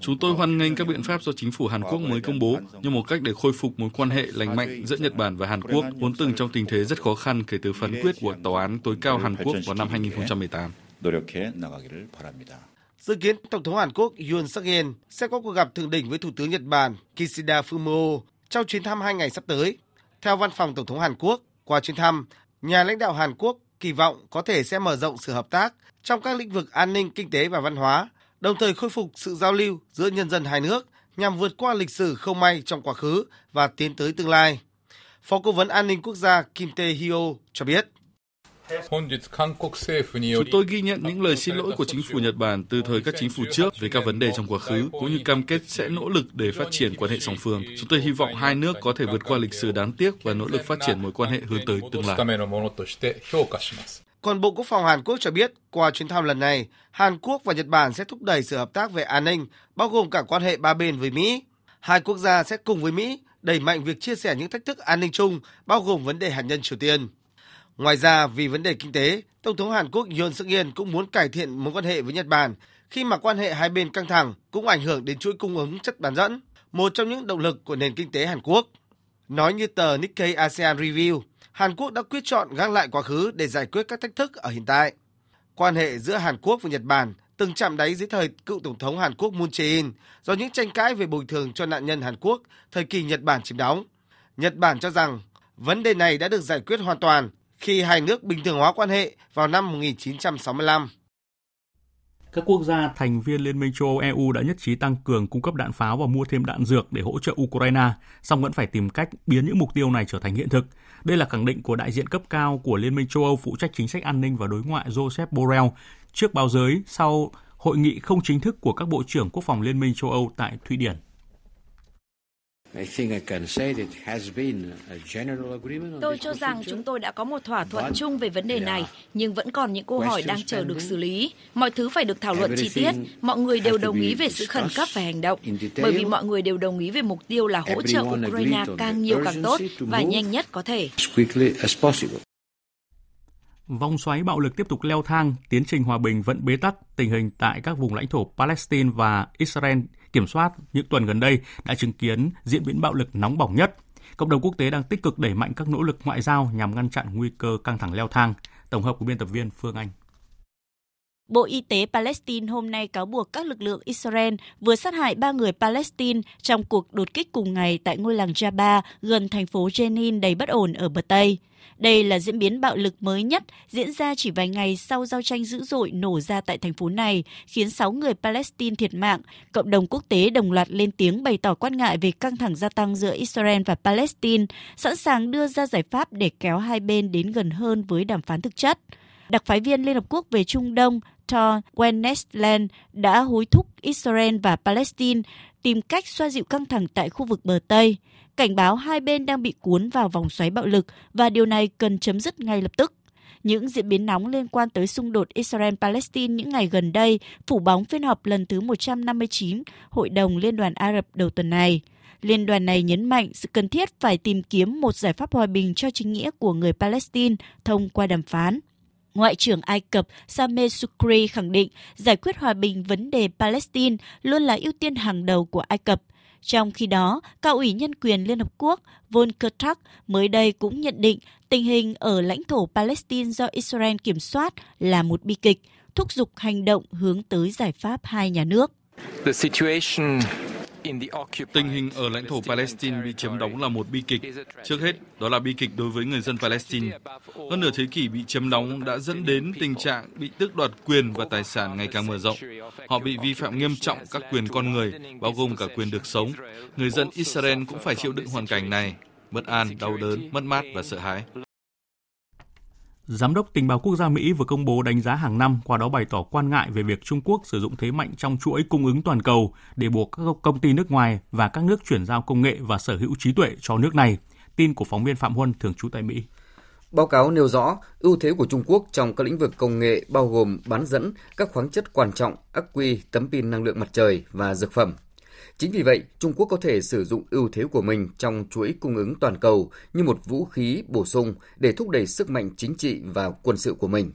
Chúng tôi hoan nghênh các biện pháp do chính phủ Hàn Quốc mới công bố như một cách để khôi phục mối quan hệ lành mạnh giữa Nhật Bản và Hàn Quốc, vốn từng trong tình thế rất khó khăn kể từ phán quyết của Tòa án tối cao Hàn Quốc vào năm 2018. Dự kiến Tổng thống Hàn Quốc Yoon suk yeol sẽ có cuộc gặp thượng đỉnh với Thủ tướng Nhật Bản Kishida Fumio trong chuyến thăm hai ngày sắp tới. Theo văn phòng Tổng thống Hàn Quốc, qua chuyến thăm, nhà lãnh đạo Hàn Quốc kỳ vọng có thể sẽ mở rộng sự hợp tác trong các lĩnh vực an ninh, kinh tế và văn hóa, đồng thời khôi phục sự giao lưu giữa nhân dân hai nước nhằm vượt qua lịch sử không may trong quá khứ và tiến tới tương lai. Phó Cố vấn An ninh Quốc gia Kim Tae-hyo cho biết. Chúng tôi ghi nhận những lời xin lỗi của chính phủ Nhật Bản từ thời các chính phủ trước về các vấn đề trong quá khứ, cũng như cam kết sẽ nỗ lực để phát triển quan hệ song phương. Chúng tôi hy vọng hai nước có thể vượt qua lịch sử đáng tiếc và nỗ lực phát triển mối quan hệ hướng tới tương lai. Còn Bộ Quốc phòng Hàn Quốc cho biết, qua chuyến thăm lần này, Hàn Quốc và Nhật Bản sẽ thúc đẩy sự hợp tác về an ninh, bao gồm cả quan hệ ba bên với Mỹ. Hai quốc gia sẽ cùng với Mỹ đẩy mạnh việc chia sẻ những thách thức an ninh chung, bao gồm vấn đề hạt nhân Triều Tiên. Ngoài ra, vì vấn đề kinh tế, Tổng thống Hàn Quốc Yoon suk yeol cũng muốn cải thiện mối quan hệ với Nhật Bản khi mà quan hệ hai bên căng thẳng cũng ảnh hưởng đến chuỗi cung ứng chất bán dẫn, một trong những động lực của nền kinh tế Hàn Quốc. Nói như tờ Nikkei ASEAN Review, Hàn Quốc đã quyết chọn gác lại quá khứ để giải quyết các thách thức ở hiện tại. Quan hệ giữa Hàn Quốc và Nhật Bản từng chạm đáy dưới thời cựu Tổng thống Hàn Quốc Moon Jae-in do những tranh cãi về bồi thường cho nạn nhân Hàn Quốc thời kỳ Nhật Bản chiếm đóng. Nhật Bản cho rằng vấn đề này đã được giải quyết hoàn toàn khi hai nước bình thường hóa quan hệ vào năm 1965. Các quốc gia thành viên Liên minh châu Âu EU đã nhất trí tăng cường cung cấp đạn pháo và mua thêm đạn dược để hỗ trợ Ukraine, song vẫn phải tìm cách biến những mục tiêu này trở thành hiện thực. Đây là khẳng định của đại diện cấp cao của Liên minh châu Âu phụ trách chính sách an ninh và đối ngoại Joseph Borrell trước báo giới sau hội nghị không chính thức của các bộ trưởng quốc phòng Liên minh châu Âu tại Thụy Điển. Tôi cho rằng chúng tôi đã có một thỏa thuận chung về vấn đề này, nhưng vẫn còn những câu hỏi đang chờ được xử lý. Mọi thứ phải được thảo luận chi tiết. Mọi người đều đồng ý về sự khẩn cấp phải hành động, bởi vì mọi người đều đồng ý về mục tiêu là hỗ trợ Ukraine càng nhiều càng tốt và nhanh nhất có thể. Vòng xoáy bạo lực tiếp tục leo thang, tiến trình hòa bình vẫn bế tắc, tình hình tại các vùng lãnh thổ Palestine và Israel kiểm soát những tuần gần đây đã chứng kiến diễn biến bạo lực nóng bỏng nhất. Cộng đồng quốc tế đang tích cực đẩy mạnh các nỗ lực ngoại giao nhằm ngăn chặn nguy cơ căng thẳng leo thang. Tổng hợp của biên tập viên Phương Anh. Bộ Y tế Palestine hôm nay cáo buộc các lực lượng Israel vừa sát hại ba người Palestine trong cuộc đột kích cùng ngày tại ngôi làng Jabba gần thành phố Jenin đầy bất ổn ở bờ Tây. Đây là diễn biến bạo lực mới nhất diễn ra chỉ vài ngày sau giao tranh dữ dội nổ ra tại thành phố này, khiến 6 người Palestine thiệt mạng. Cộng đồng quốc tế đồng loạt lên tiếng bày tỏ quan ngại về căng thẳng gia tăng giữa Israel và Palestine, sẵn sàng đưa ra giải pháp để kéo hai bên đến gần hơn với đàm phán thực chất. Đặc phái viên Liên Hợp Quốc về Trung Đông Victor Wennesland đã hối thúc Israel và Palestine tìm cách xoa dịu căng thẳng tại khu vực bờ Tây cảnh báo hai bên đang bị cuốn vào vòng xoáy bạo lực và điều này cần chấm dứt ngay lập tức. Những diễn biến nóng liên quan tới xung đột Israel-Palestine những ngày gần đây phủ bóng phiên họp lần thứ 159 Hội đồng Liên đoàn Ả Rập đầu tuần này. Liên đoàn này nhấn mạnh sự cần thiết phải tìm kiếm một giải pháp hòa bình cho chính nghĩa của người Palestine thông qua đàm phán. Ngoại trưởng Ai Cập Sameh Sukri khẳng định giải quyết hòa bình vấn đề Palestine luôn là ưu tiên hàng đầu của Ai Cập trong khi đó, Cao ủy Nhân quyền Liên Hợp Quốc Volker Turk mới đây cũng nhận định tình hình ở lãnh thổ Palestine do Israel kiểm soát là một bi kịch, thúc giục hành động hướng tới giải pháp hai nhà nước. The situation Tình hình ở lãnh thổ Palestine bị chiếm đóng là một bi kịch. Trước hết, đó là bi kịch đối với người dân Palestine. Hơn nửa thế kỷ bị chiếm đóng đã dẫn đến tình trạng bị tước đoạt quyền và tài sản ngày càng mở rộng. Họ bị vi phạm nghiêm trọng các quyền con người, bao gồm cả quyền được sống. Người dân Israel cũng phải chịu đựng hoàn cảnh này, bất an, đau đớn, mất mát và sợ hãi. Giám đốc Tình báo Quốc gia Mỹ vừa công bố đánh giá hàng năm, qua đó bày tỏ quan ngại về việc Trung Quốc sử dụng thế mạnh trong chuỗi cung ứng toàn cầu để buộc các công ty nước ngoài và các nước chuyển giao công nghệ và sở hữu trí tuệ cho nước này. Tin của phóng viên Phạm Huân, thường trú tại Mỹ. Báo cáo nêu rõ ưu thế của Trung Quốc trong các lĩnh vực công nghệ bao gồm bán dẫn, các khoáng chất quan trọng, ắc quy, tấm pin năng lượng mặt trời và dược phẩm. Chính vì vậy, Trung Quốc có thể sử dụng ưu thế của mình trong chuỗi cung ứng toàn cầu như một vũ khí bổ sung để thúc đẩy sức mạnh chính trị và quân sự của mình.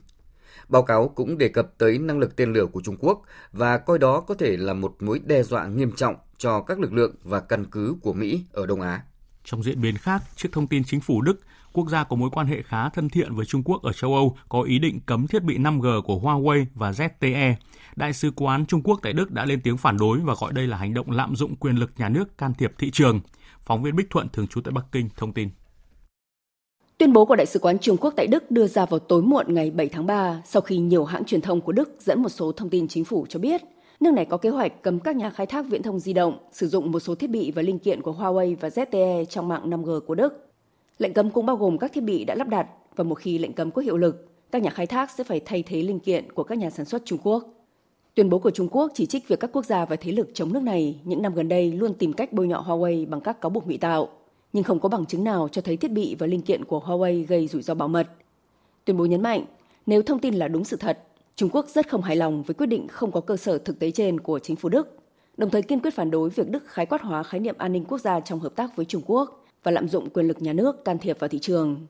Báo cáo cũng đề cập tới năng lực tên lửa của Trung Quốc và coi đó có thể là một mối đe dọa nghiêm trọng cho các lực lượng và căn cứ của Mỹ ở Đông Á. Trong diễn biến khác, trước thông tin chính phủ Đức, quốc gia có mối quan hệ khá thân thiện với Trung Quốc ở châu Âu, có ý định cấm thiết bị 5G của Huawei và ZTE. Đại sứ quán Trung Quốc tại Đức đã lên tiếng phản đối và gọi đây là hành động lạm dụng quyền lực nhà nước, can thiệp thị trường. Phóng viên Bích Thuận, thường trú tại Bắc Kinh, thông tin. Tuyên bố của Đại sứ quán Trung Quốc tại Đức đưa ra vào tối muộn ngày 7 tháng 3 sau khi nhiều hãng truyền thông của Đức dẫn một số thông tin chính phủ cho biết, nước này có kế hoạch cấm các nhà khai thác viễn thông di động sử dụng một số thiết bị và linh kiện của Huawei và ZTE trong mạng 5G của Đức. Lệnh cấm cũng bao gồm các thiết bị đã lắp đặt và một khi lệnh cấm có hiệu lực, các nhà khai thác sẽ phải thay thế linh kiện của các nhà sản xuất Trung Quốc. Tuyên bố của Trung Quốc chỉ trích việc các quốc gia và thế lực chống nước này những năm gần đây luôn tìm cách bôi nhọ Huawei bằng các cáo buộc ngụy tạo, nhưng không có bằng chứng nào cho thấy thiết bị và linh kiện của Huawei gây rủi ro bảo mật. Tuyên bố nhấn mạnh, nếu thông tin là đúng sự thật, Trung Quốc rất không hài lòng với quyết định không có cơ sở thực tế trên của chính phủ Đức, đồng thời kiên quyết phản đối việc Đức khái quát hóa khái niệm an ninh quốc gia trong hợp tác với Trung Quốc và lạm dụng quyền lực nhà nước can thiệp vào thị trường.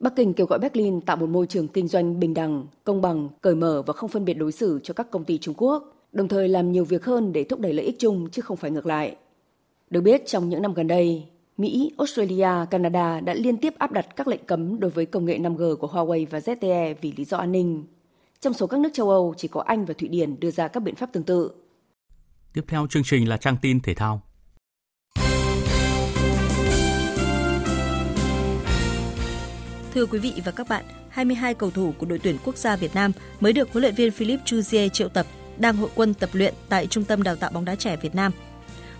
Bắc Kinh kêu gọi Berlin tạo một môi trường kinh doanh bình đẳng, công bằng, cởi mở và không phân biệt đối xử cho các công ty Trung Quốc, đồng thời làm nhiều việc hơn để thúc đẩy lợi ích chung chứ không phải ngược lại. Được biết, trong những năm gần đây, Mỹ, Australia, Canada đã liên tiếp áp đặt các lệnh cấm đối với công nghệ 5G của Huawei và ZTE vì lý do an ninh. Trong số các nước châu Âu, chỉ có Anh và Thụy Điển đưa ra các biện pháp tương tự. Tiếp theo chương trình là trang tin thể thao. Thưa quý vị và các bạn, 22 cầu thủ của đội tuyển quốc gia Việt Nam mới được huấn luyện viên Philippe Chuzier triệu tập đang hội quân tập luyện tại Trung tâm Đào tạo bóng đá trẻ Việt Nam.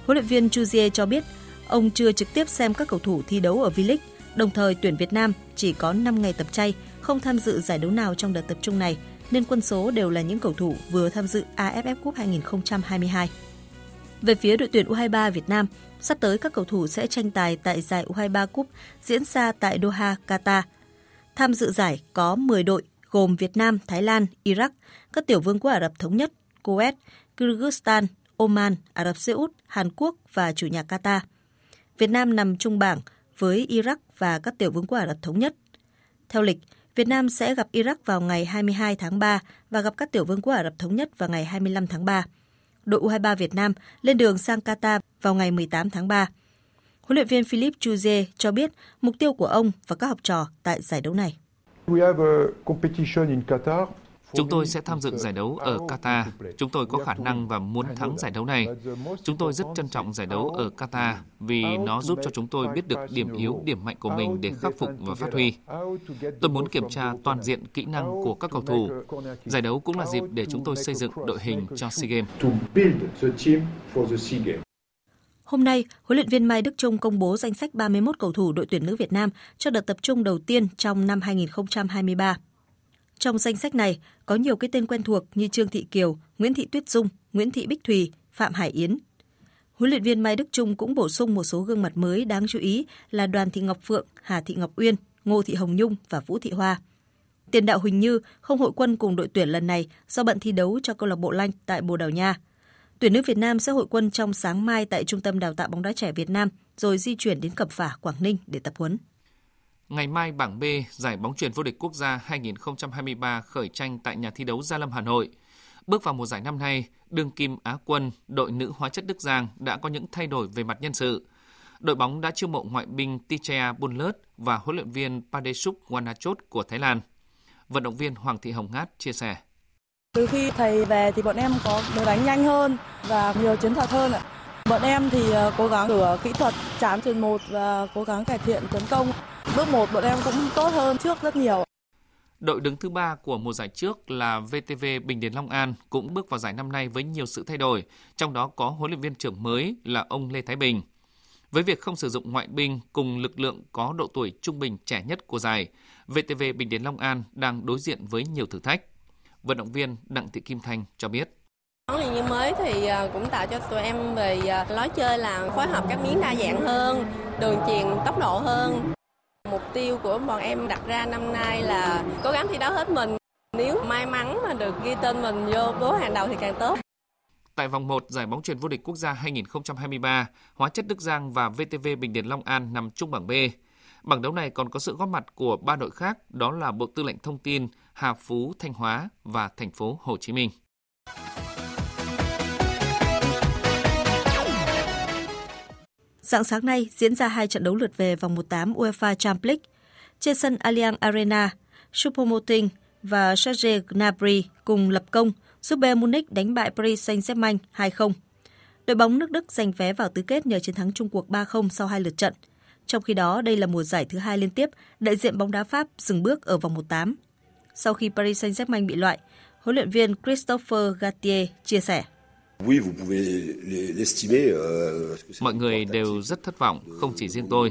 Huấn luyện viên Chuzier cho biết ông chưa trực tiếp xem các cầu thủ thi đấu ở V-League, đồng thời tuyển Việt Nam chỉ có 5 ngày tập chay, không tham dự giải đấu nào trong đợt tập trung này, nên quân số đều là những cầu thủ vừa tham dự AFF Cup 2022. Về phía đội tuyển U23 Việt Nam, sắp tới các cầu thủ sẽ tranh tài tại giải U23 Cup diễn ra tại Doha, Qatar. Tham dự giải có 10 đội gồm Việt Nam, Thái Lan, Iraq, các tiểu vương quốc Ả Rập Thống Nhất, Kuwait, Kyrgyzstan, Oman, Ả Rập Xê Út, Hàn Quốc và chủ nhà Qatar. Việt Nam nằm trung bảng với Iraq và các tiểu vương quốc Ả Rập Thống Nhất. Theo lịch, Việt Nam sẽ gặp Iraq vào ngày 22 tháng 3 và gặp các tiểu vương quốc Ả Rập Thống Nhất vào ngày 25 tháng 3. Đội U23 Việt Nam lên đường sang Qatar vào ngày 18 tháng 3. Huấn luyện viên Philip Chuze cho biết mục tiêu của ông và các học trò tại giải đấu này. We have a competition in Qatar Chúng tôi sẽ tham dự giải đấu ở Qatar. Chúng tôi có khả năng và muốn thắng giải đấu này. Chúng tôi rất trân trọng giải đấu ở Qatar vì nó giúp cho chúng tôi biết được điểm yếu, điểm mạnh của mình để khắc phục và phát huy. Tôi muốn kiểm tra toàn diện kỹ năng của các cầu thủ. Giải đấu cũng là dịp để chúng tôi xây dựng đội hình cho SEA Games. Hôm nay, huấn luyện viên Mai Đức Trung công bố danh sách 31 cầu thủ đội tuyển nữ Việt Nam cho đợt tập trung đầu tiên trong năm 2023. Trong danh sách này có nhiều cái tên quen thuộc như Trương Thị Kiều, Nguyễn Thị Tuyết Dung, Nguyễn Thị Bích Thùy, Phạm Hải Yến. Huấn luyện viên Mai Đức Trung cũng bổ sung một số gương mặt mới đáng chú ý là Đoàn Thị Ngọc Phượng, Hà Thị Ngọc Uyên, Ngô Thị Hồng Nhung và Vũ Thị Hoa. Tiền đạo Huỳnh Như không hội quân cùng đội tuyển lần này do bận thi đấu cho câu lạc bộ Lanh tại Bồ Đào Nha. Tuyển nữ Việt Nam sẽ hội quân trong sáng mai tại Trung tâm Đào tạo bóng đá trẻ Việt Nam rồi di chuyển đến Cẩm Phả, Quảng Ninh để tập huấn. Ngày mai bảng B giải bóng truyền vô địch quốc gia 2023 khởi tranh tại nhà thi đấu Gia Lâm Hà Nội. Bước vào mùa giải năm nay, đương kim Á quân đội nữ hóa chất Đức Giang đã có những thay đổi về mặt nhân sự. Đội bóng đã chiêu mộ ngoại binh Tichea Bunlert và huấn luyện viên Padesuk Wanachot của Thái Lan. Vận động viên Hoàng Thị Hồng Ngát chia sẻ. Từ khi thầy về thì bọn em có được đánh nhanh hơn và nhiều chiến thuật hơn ạ. Bọn em thì ờ, cố gắng sửa kỹ thuật chán truyền một và cố gắng cải thiện tấn công. Bước một bọn em cũng tốt hơn trước rất nhiều. Đội đứng thứ ba của mùa giải trước là VTV Bình Điền Long An cũng bước vào giải năm nay với nhiều sự thay đổi, trong đó có huấn luyện viên trưởng mới là ông Lê Thái Bình. Với việc không sử dụng ngoại binh cùng lực lượng có độ tuổi trung bình trẻ nhất của giải, VTV Bình Điền Long An đang đối diện với nhiều thử thách. Vận động viên Đặng Thị Kim Thanh cho biết. Huấn luyện viên mới thì à, cũng tạo cho tụi em về à, lối chơi là phối hợp các miếng đa dạng hơn, đường truyền tốc độ hơn. Mục tiêu của bọn em đặt ra năm nay là cố gắng thi đấu hết mình. Nếu may mắn mà được ghi tên mình vô bố hàng đầu thì càng tốt. Tại vòng 1 giải bóng truyền vô địch quốc gia 2023, Hóa chất Đức Giang và VTV Bình Điền Long An nằm chung bảng B. Bảng đấu này còn có sự góp mặt của ba đội khác, đó là Bộ Tư lệnh Thông tin, Hà Phú, Thanh Hóa và thành phố Hồ Chí Minh. Dạng sáng nay diễn ra hai trận đấu lượt về vòng 1/8 UEFA Champions League. Trên sân Allianz Arena, Choupo-Moting và Serge Gnabry cùng lập công giúp Bayern Munich đánh bại Paris Saint-Germain 2-0. Đội bóng nước Đức giành vé vào tứ kết nhờ chiến thắng chung cuộc 3-0 sau hai lượt trận. Trong khi đó, đây là mùa giải thứ hai liên tiếp đại diện bóng đá Pháp dừng bước ở vòng 1/8. Sau khi Paris Saint-Germain bị loại, huấn luyện viên Christopher Gatier chia sẻ. Euh, Mọi người đều rất thất vọng, không chỉ riêng tôi.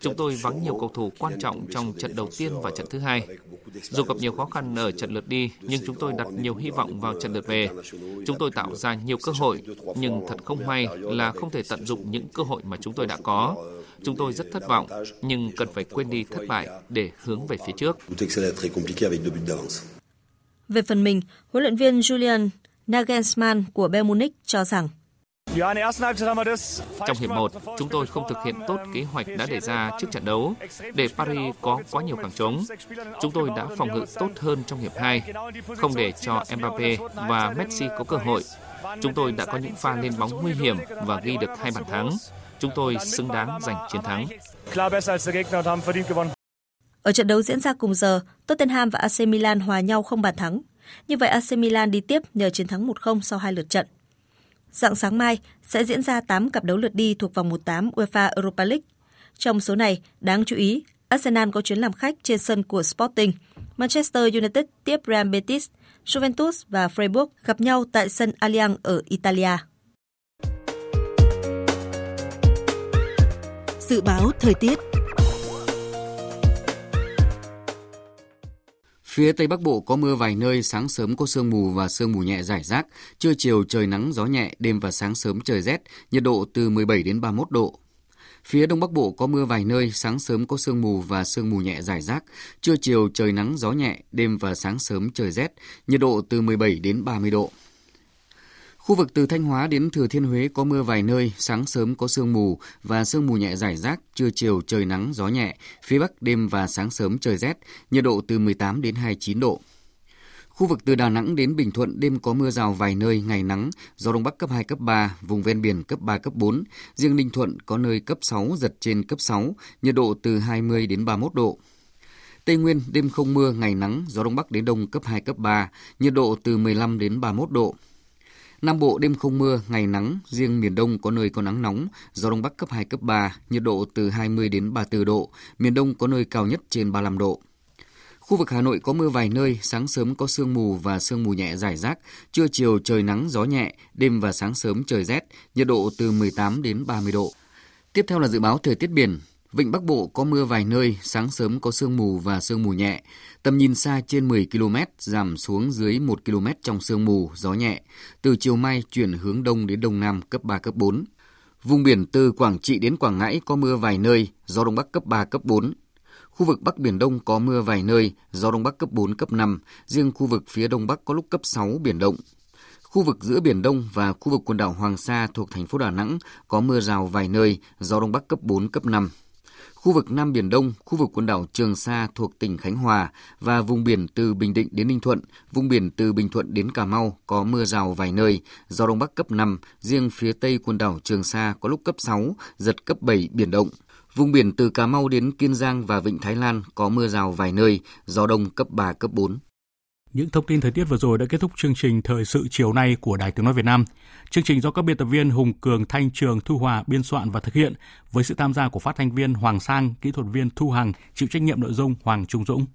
Chúng tôi vắng nhiều cầu thủ quan trọng trong trận đầu tiên và trận thứ hai. Dù gặp nhiều khó khăn ở trận lượt đi, nhưng chúng tôi đặt nhiều hy vọng vào trận lượt về. Chúng tôi tạo ra nhiều cơ hội, nhưng thật không may là không thể tận dụng những cơ hội mà chúng tôi đã có. Chúng tôi rất thất vọng, nhưng cần phải quên đi thất bại để hướng về phía trước. Về phần mình, huấn luyện viên Julian Nagelsmann của Bayern Munich cho rằng trong hiệp 1, chúng tôi không thực hiện tốt kế hoạch đã đề ra trước trận đấu để Paris có quá nhiều khoảng trống. Chúng tôi đã phòng ngự tốt hơn trong hiệp 2, không để cho Mbappe và Messi có cơ hội. Chúng tôi đã có những pha lên bóng nguy hiểm và ghi được hai bàn thắng. Chúng tôi xứng đáng giành chiến thắng. Ở trận đấu diễn ra cùng giờ, Tottenham và AC Milan hòa nhau không bàn thắng. Như vậy AC Milan đi tiếp nhờ chiến thắng 1-0 sau hai lượt trận. Dạng sáng mai sẽ diễn ra 8 cặp đấu lượt đi thuộc vòng 1/8 UEFA Europa League. Trong số này, đáng chú ý, Arsenal có chuyến làm khách trên sân của Sporting. Manchester United tiếp Real Betis, Juventus và Freiburg gặp nhau tại sân Allianz ở Italia. Dự báo thời tiết Phía Tây Bắc Bộ có mưa vài nơi, sáng sớm có sương mù và sương mù nhẹ rải rác, trưa chiều trời nắng gió nhẹ, đêm và sáng sớm trời rét, nhiệt độ từ 17 đến 31 độ. Phía Đông Bắc Bộ có mưa vài nơi, sáng sớm có sương mù và sương mù nhẹ rải rác, trưa chiều trời nắng gió nhẹ, đêm và sáng sớm trời rét, nhiệt độ từ 17 đến 30 độ. Khu vực từ Thanh Hóa đến Thừa Thiên Huế có mưa vài nơi, sáng sớm có sương mù và sương mù nhẹ rải rác, trưa chiều trời nắng gió nhẹ, phía Bắc đêm và sáng sớm trời rét, nhiệt độ từ 18 đến 29 độ. Khu vực từ Đà Nẵng đến Bình Thuận đêm có mưa rào vài nơi, ngày nắng, gió đông bắc cấp 2, cấp 3, vùng ven biển cấp 3, cấp 4. Riêng Ninh Thuận có nơi cấp 6, giật trên cấp 6, nhiệt độ từ 20 đến 31 độ. Tây Nguyên đêm không mưa, ngày nắng, gió đông bắc đến đông cấp 2, cấp 3, nhiệt độ từ 15 đến 31 độ. Nam Bộ đêm không mưa, ngày nắng, riêng miền Đông có nơi có nắng nóng, gió Đông Bắc cấp 2, cấp 3, nhiệt độ từ 20 đến 34 độ, miền Đông có nơi cao nhất trên 35 độ. Khu vực Hà Nội có mưa vài nơi, sáng sớm có sương mù và sương mù nhẹ rải rác, trưa chiều trời nắng gió nhẹ, đêm và sáng sớm trời rét, nhiệt độ từ 18 đến 30 độ. Tiếp theo là dự báo thời tiết biển. Vịnh Bắc Bộ có mưa vài nơi, sáng sớm có sương mù và sương mù nhẹ. Tầm nhìn xa trên 10 km, giảm xuống dưới 1 km trong sương mù, gió nhẹ. Từ chiều mai chuyển hướng đông đến đông nam cấp 3, cấp 4. Vùng biển từ Quảng Trị đến Quảng Ngãi có mưa vài nơi, gió đông bắc cấp 3, cấp 4. Khu vực Bắc Biển Đông có mưa vài nơi, gió Đông Bắc cấp 4, cấp 5, riêng khu vực phía Đông Bắc có lúc cấp 6, biển động. Khu vực giữa Biển Đông và khu vực quần đảo Hoàng Sa thuộc thành phố Đà Nẵng có mưa rào vài nơi, gió Đông Bắc cấp 4, cấp 5. Khu vực Nam Biển Đông, khu vực quần đảo Trường Sa thuộc tỉnh Khánh Hòa và vùng biển từ Bình Định đến Ninh Thuận, vùng biển từ Bình Thuận đến Cà Mau có mưa rào vài nơi, gió Đông Bắc cấp 5, riêng phía Tây quần đảo Trường Sa có lúc cấp 6, giật cấp 7 biển động. Vùng biển từ Cà Mau đến Kiên Giang và Vịnh Thái Lan có mưa rào vài nơi, gió đông cấp 3, cấp 4. Những thông tin thời tiết vừa rồi đã kết thúc chương trình Thời sự chiều nay của Đài Tiếng Nói Việt Nam. Chương trình do các biên tập viên Hùng Cường, Thanh Trường, Thu Hòa biên soạn và thực hiện với sự tham gia của phát thanh viên Hoàng Sang, kỹ thuật viên Thu Hằng, chịu trách nhiệm nội dung Hoàng Trung Dũng.